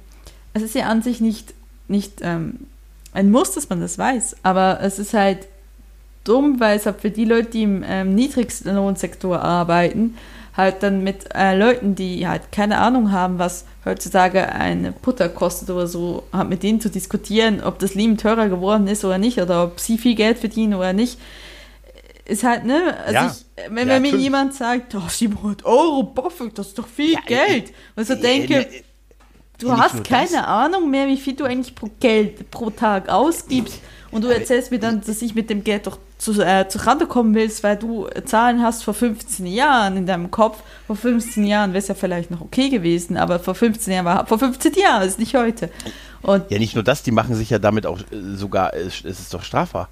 es ist ja an sich nicht, nicht ähm, ein Muss, dass man das weiß, aber es ist halt dumm, weil es halt für die Leute, die im ähm, Niedriglohnsektor arbeiten, halt dann mit äh, Leuten, die halt keine Ahnung haben, was heutzutage eine Butter kostet oder so, halt mit denen zu diskutieren, ob das Leben teurer geworden ist oder nicht, oder ob sie viel Geld verdienen oder nicht, ist halt, ne, also Ja. ich, wenn, Ja, wenn mir jemand sagt, oh, 700 Euro, Buffett, das ist doch viel Ja, Geld. Und ich so äh, denke, ne, du hast keine das. Ahnung mehr, wie viel du eigentlich pro Geld pro Tag ausgibst. Und du erzählst mir dann, dass ich mit dem Geld doch zu, äh, zurande kommen willst, weil du äh, Zahlen hast vor 15 Jahren in deinem Kopf. Vor 15 Jahren wäre es ja vielleicht noch okay gewesen, aber vor 15 Jahren war vor 15 Jahren, ist nicht heute. Und Ja, nicht nur das, die machen sich ja damit auch äh, sogar, es es ist doch strafbar.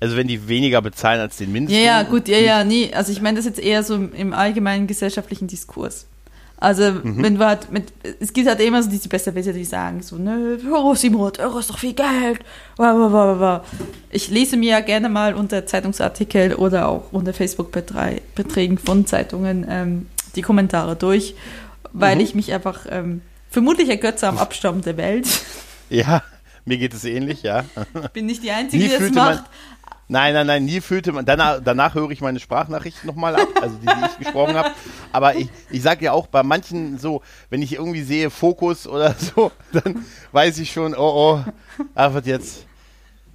Also wenn die weniger bezahlen als den ja, Mindestlohn. ja, gut, ja, ja, nee, also ich meine das jetzt eher so im, im allgemeinen gesellschaftlichen Diskurs. Also, Mhm. wenn du halt mit, es gibt halt immer so diese Besserwisser, die sagen so, ne, oh, 700 Euro ist doch viel Geld. Ich lese mir ja gerne mal unter Zeitungsartikel oder auch unter Facebook-Beträgen von Zeitungen ähm, die Kommentare durch, weil Mhm. ich mich einfach ähm, vermutlich ergötze am Abstamm der Welt. [LAUGHS] Ja, mir geht es ähnlich, ja. Ich [LAUGHS] bin nicht die Einzige, die das macht. Nein, nein, nein, nie fühlte man. Danach, danach höre ich meine Sprachnachricht nochmal ab, also die, die ich gesprochen habe. Aber ich, ich sage ja auch bei manchen so, wenn ich irgendwie sehe Fokus oder [LAUGHS] so, dann weiß ich schon, oh oh, das wird jetzt,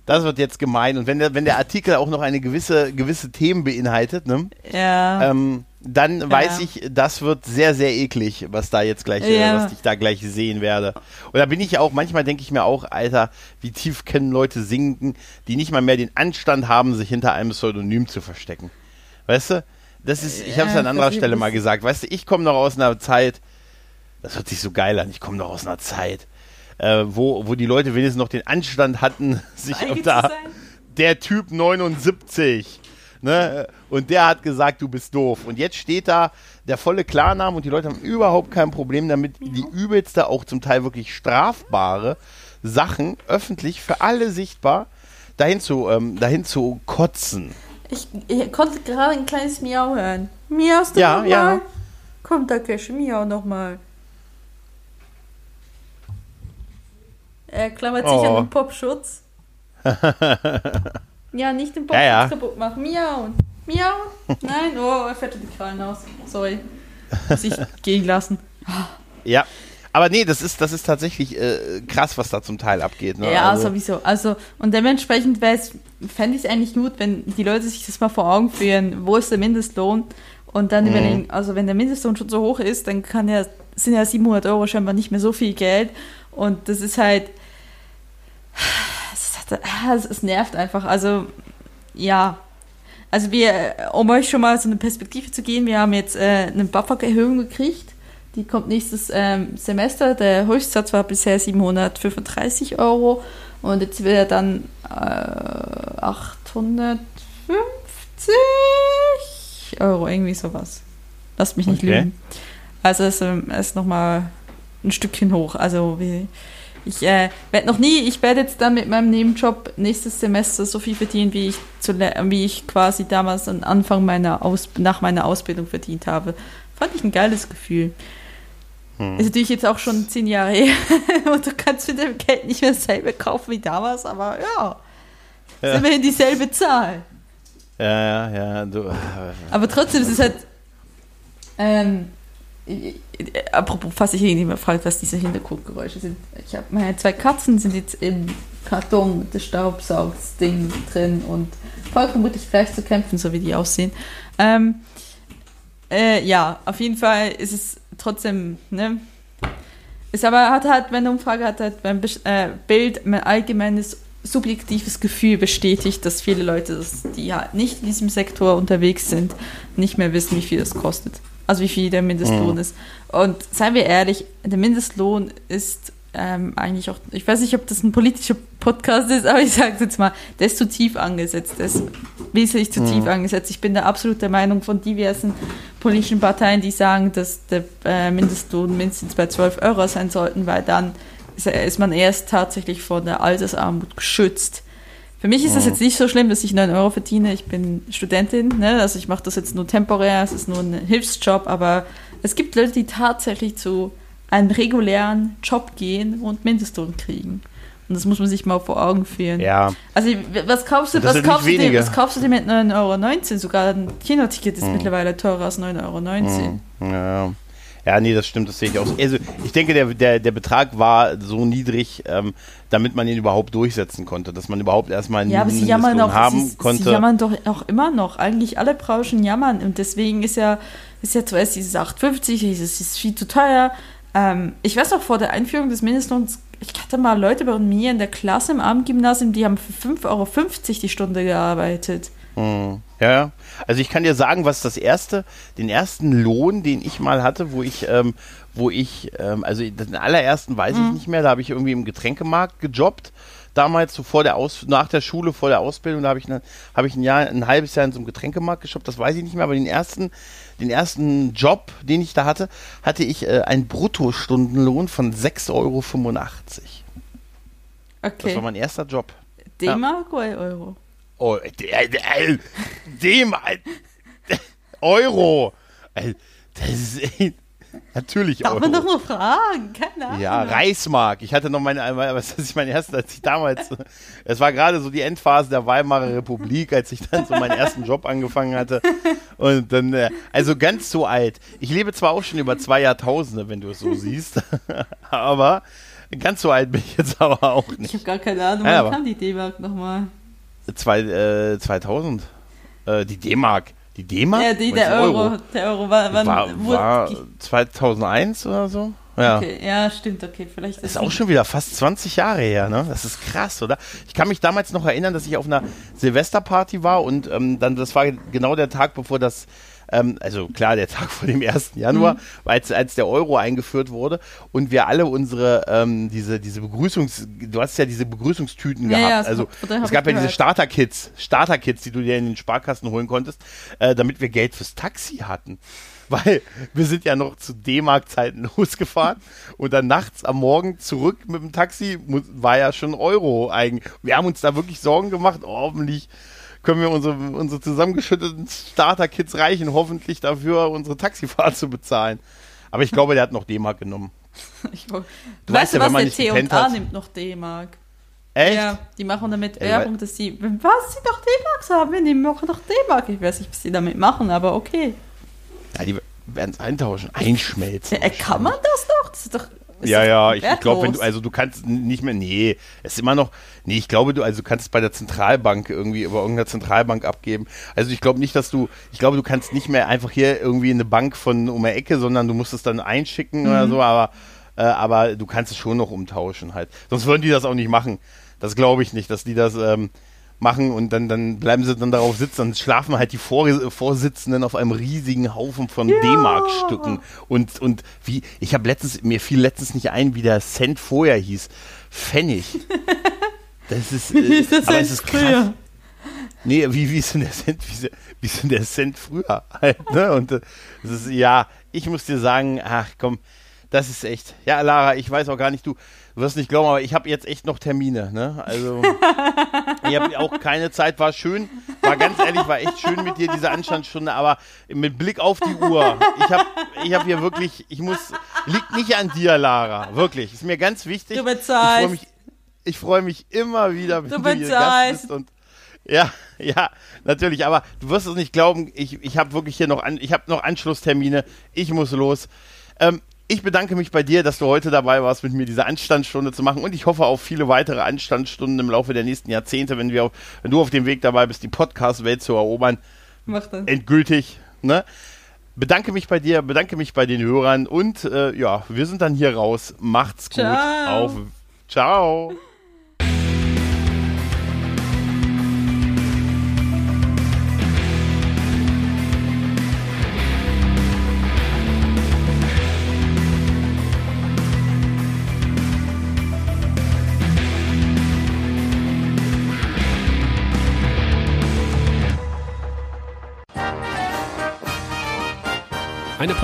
das wird jetzt gemein. Und wenn der, wenn der Artikel auch noch eine gewisse, gewisse Themen beinhaltet, ne, Ja. ähm, dann weiß ich, das wird sehr, sehr eklig, was da jetzt gleich, äh, Ja. was ich da gleich sehen werde. Und da bin ich auch, manchmal denke ich mir auch, Alter, wie tief können Leute sinken, die nicht mal mehr den Anstand haben, sich hinter einem Pseudonym zu verstecken. Weißt du? Das ist, ich habe es Ja, an anderer Stelle mal gesagt. Weißt du, ich komme noch aus einer Zeit, das hört sich so geil an, ich komme noch aus einer Zeit. äh, wo, wo die Leute wenigstens noch den Anstand hatten, [LAUGHS] sich unter sein? der Typ 79. Ne? Und der hat gesagt, du bist doof. Und jetzt steht da der volle Klarname und die Leute haben überhaupt kein Problem damit, die übelste, auch zum Teil wirklich strafbare Sachen öffentlich für alle sichtbar dahin zu, ähm, dahin zu kotzen. Ich, ich konnte gerade ein kleines Miau hören. Miaust du Ja, noch ja. Komm, Takeshi, miau noch mal. Er klammert sich Oh. an den Popschutz. [LAUGHS] ja, nicht den Popschutz Ja, ja. kaputt machen. Miau. Miau. Nein, oh, er fährt die Krallen aus. Sorry. Muss ich [LAUGHS] gehen lassen. Ja. Aber nee, das ist, das ist tatsächlich äh, krass, was da zum Teil abgeht. Ne? Ja, Also- sowieso. Also, und dementsprechend fände ich es eigentlich gut, wenn die Leute sich das mal vor Augen führen, wo ist der Mindestlohn? Und dann Mhm. überlegen, also wenn der Mindestlohn schon so hoch ist, dann kann ja, sind ja 700 Euro scheinbar nicht mehr so viel Geld. Und das ist halt, es, ist ah, es, nervt einfach. Also, ja. Also wir, um euch schon mal so eine Perspektive zu geben, wir haben jetzt äh, eine BAföG-Erhöhung gekriegt. Die kommt nächstes ähm, Semester. Der Höchstsatz war bisher 735 Euro und jetzt wird er dann äh, 850 Euro, irgendwie sowas. Lasst mich nicht Okay. lügen. Also es ähm, ist nochmal ein Stückchen hoch. Also wie, ich äh, werde noch nie, ich werde jetzt dann mit meinem Nebenjob nächstes Semester so viel verdienen, wie ich, zu, wie ich quasi damals am Anfang meiner Aus, nach meiner Ausbildung verdient habe. Fand ich ein geiles Gefühl. Hm. Ist natürlich jetzt auch schon zehn Jahre her [LAUGHS] und du kannst mit dem Geld nicht mehr selber kaufen wie damals, aber ja, Ja. ist immerhin dieselbe Zahl. Ja, ja, ja. Du, Aber trotzdem, es ist halt. Ähm, äh, apropos, falls ich irgendjemand fragt, was diese Hintergrundgeräusche sind. Ich habe meine zwei Katzen sind jetzt im Karton des Staubsaugsding drin und voll vermutlich gleich zu kämpfen, so wie die aussehen. Ähm, äh, ja, auf jeden Fall ist es trotzdem, ne? Ist aber, hat halt, wenn eine Umfrage hat beim Besch- äh, Bild mein allgemeines subjektives Gefühl bestätigt, dass viele Leute, die halt nicht in diesem Sektor unterwegs sind, nicht mehr wissen, wie viel das kostet. Also wie viel der Mindestlohn Mhm. ist. Und seien wir ehrlich, der Mindestlohn ist ähm, eigentlich auch, ich weiß nicht, ob das ein politischer Podcast ist, aber ich sage es jetzt mal, der ist zu tief angesetzt, der ist wesentlich zu Mhm. tief angesetzt. Ich bin da absolut der Meinung von diversen politischen Parteien, die sagen, dass der äh, Mindestlohn mindestens bei 12 Euro sein sollten, weil dann ist, ist man erst tatsächlich vor der Altersarmut geschützt. Für mich ist das Mhm. jetzt nicht so schlimm, dass ich 9 Euro verdiene. Ich bin Studentin, ne? also ich mache das jetzt nur temporär, es ist nur ein Hilfsjob, aber es gibt Leute, die tatsächlich zu einem regulären Job gehen und Mindestlohn kriegen. Und das muss man sich mal vor Augen führen. ja. Also was kaufst du, was kaufst, du dir, was kaufst du dir mit 9,19 Euro? Sogar ein Kinoticket ist Mhm. mittlerweile teurer als 9,19 Euro. Mhm. Ja. Ja, nee, das stimmt, das sehe ich auch. so. Also ich denke, der, der, der Betrag war so niedrig, ähm, damit man ihn überhaupt durchsetzen konnte, dass man überhaupt erstmal einen Ja, aber sie Mindestlohn jammern auch, haben sie, konnte. sie jammern doch auch immer noch. Eigentlich alle Branchen jammern und deswegen ist ja, ist ja zuerst dieses 8,50, dieses ist viel zu teuer. Ähm, ich weiß noch, vor der Einführung des Mindestlohns, ich hatte mal Leute bei mir in der Klasse im Abendgymnasium, die haben für 5,50 Euro die Stunde gearbeitet. Mhm. Ja, ja. Also ich kann dir sagen, was das erste, den ersten Lohn, den ich mal hatte, wo ich, ähm, wo ich, ähm, also den allerersten weiß ich nicht mehr, da habe ich irgendwie im Getränkemarkt gejobbt. Damals, so vor der Aus nach der Schule, vor der Ausbildung, da habe ich, ne, hab ich ein Jahr, ein halbes Jahr in so einem Getränkemarkt geshoppt, das weiß ich nicht mehr, aber den ersten, den ersten Job, den ich da hatte, hatte ich äh, einen Bruttostundenlohn von 6,85 Euro. Das Okay. war mein erster Job. D-Mark oder Euro? Oh, dem Euro. Das ist natürlich Darf Euro. man doch nur fragen, keine Ahnung. ja, Reichsmark. Ich hatte noch meine, was ist mein erster, als ich damals, es war gerade so die Endphase der Weimarer Republik, als ich dann so meinen ersten Job angefangen hatte. Und dann, äh, also ganz so alt. Ich lebe zwar auch schon über zwei Jahrtausende, wenn du es so siehst, [LAUGHS] aber ganz so alt bin ich jetzt aber auch Ich nicht. habe gar keine Ahnung, Ja, wann aber- kam die D-Mark nochmal? Zwei, äh, 2000. Äh, die D-Mark. Die D-Mark? Ja, die, der du Euro. Der Euro war, wann war, war die- 2001 oder so? Ja. Okay, ja, stimmt, okay, vielleicht Das ist auch schon wieder fast 20 Jahre her, ne? Das ist krass, oder? Ich kann mich damals noch erinnern, dass ich auf einer Silvesterparty war und ähm, dann, das war genau der Tag, bevor das ähm, also klar, der Tag [LAUGHS] vor dem 1. Januar, mhm. als, als der Euro eingeführt wurde und wir alle unsere, ähm, diese, diese Begrüßungs, du hast ja diese Begrüßungstüten ja, gehabt. Ja, also es gab ja diese Starter-Kits, Starter-Kits, die du dir in den Sparkassen holen konntest, äh, damit wir Geld fürs Taxi hatten [LAUGHS] weil wir sind ja noch zu D-Mark-Zeiten [LAUGHS] losgefahren und dann nachts am Morgen zurück mit dem Taxi war ja schon Euro eigen. Wir haben uns da wirklich Sorgen gemacht, oh, hoffentlich können wir unsere, unsere zusammengeschütteten Starter-Kits reichen, hoffentlich dafür unsere Taxifahrt zu bezahlen. Aber ich glaube, der hat noch D-Mark genommen. [LAUGHS] Ich, du weißt ja, was der T und A nimmt noch D-Mark. Echt? Ja, die machen damit Werbung, dass sie, was sie doch D-Marks haben, wir nehmen auch noch D-Mark. Ich weiß nicht, was sie damit machen, aber okay. Ja, die werden es eintauschen, einschmelzen. Ja, kann man das doch? Das ist doch ist ja, ja, ich glaube, wenn du, also du kannst nicht mehr, nee, es ist immer noch, nee, ich glaube, du, also kannst es bei der Zentralbank irgendwie über irgendeiner Zentralbank abgeben. Also ich glaube nicht, dass du, ich glaube, du kannst nicht mehr einfach hier irgendwie eine Bank von um die Ecke, sondern du musst es dann einschicken mhm. oder so, aber, äh, aber du kannst es schon noch umtauschen halt. Sonst würden die das auch nicht machen. Das glaube ich nicht, dass die das, ähm, machen und dann, dann bleiben sie dann darauf sitzen und schlafen halt die Vor Vorsitzenden auf einem riesigen Haufen von ja. D-Mark-Stücken. Und, und wie, ich habe letztens, mir fiel letztens nicht ein, wie der Cent vorher hieß. Pfennig. [LAUGHS] Das ist, äh, das aber es ist krass. Früher? Nee, wie, wie ist denn der Cent, wie, wie ist denn der Cent früher halt, ne? Und äh, das ist, ja, ich muss dir sagen, ach komm, das ist echt. Ja, Lara, ich weiß auch gar nicht, du, Du wirst nicht glauben, aber ich habe jetzt echt noch Termine. Ne? Also ich habe auch keine Zeit. War schön, war ganz ehrlich, war echt schön mit dir diese Anstandsstunde. Aber mit Blick auf die Uhr, ich habe, ich habe hier wirklich, ich muss, liegt nicht an dir, Lara, wirklich. Ist mir ganz wichtig. Du bezahlst. Ich freue mich, ich freue mich immer wieder, wenn du, du hier Gast bist und ja, ja, natürlich, aber du wirst es nicht glauben, ich, ich habe wirklich hier noch, an, ich habe noch Anschlusstermine, ich muss los. Ähm, ich bedanke mich bei dir, dass du heute dabei warst, mit mir diese Anstandsstunde zu machen und ich hoffe auf viele weitere Anstandsstunden im Laufe der nächsten Jahrzehnte, wenn, wir auf, wenn du auf dem Weg dabei bist, die Podcast-Welt zu erobern. Mach das. Endgültig. Ne? Bedanke mich bei dir, bedanke mich bei den Hörern und äh, ja, wir sind dann hier raus. Macht's gut. Ciao. Auf. Ciao.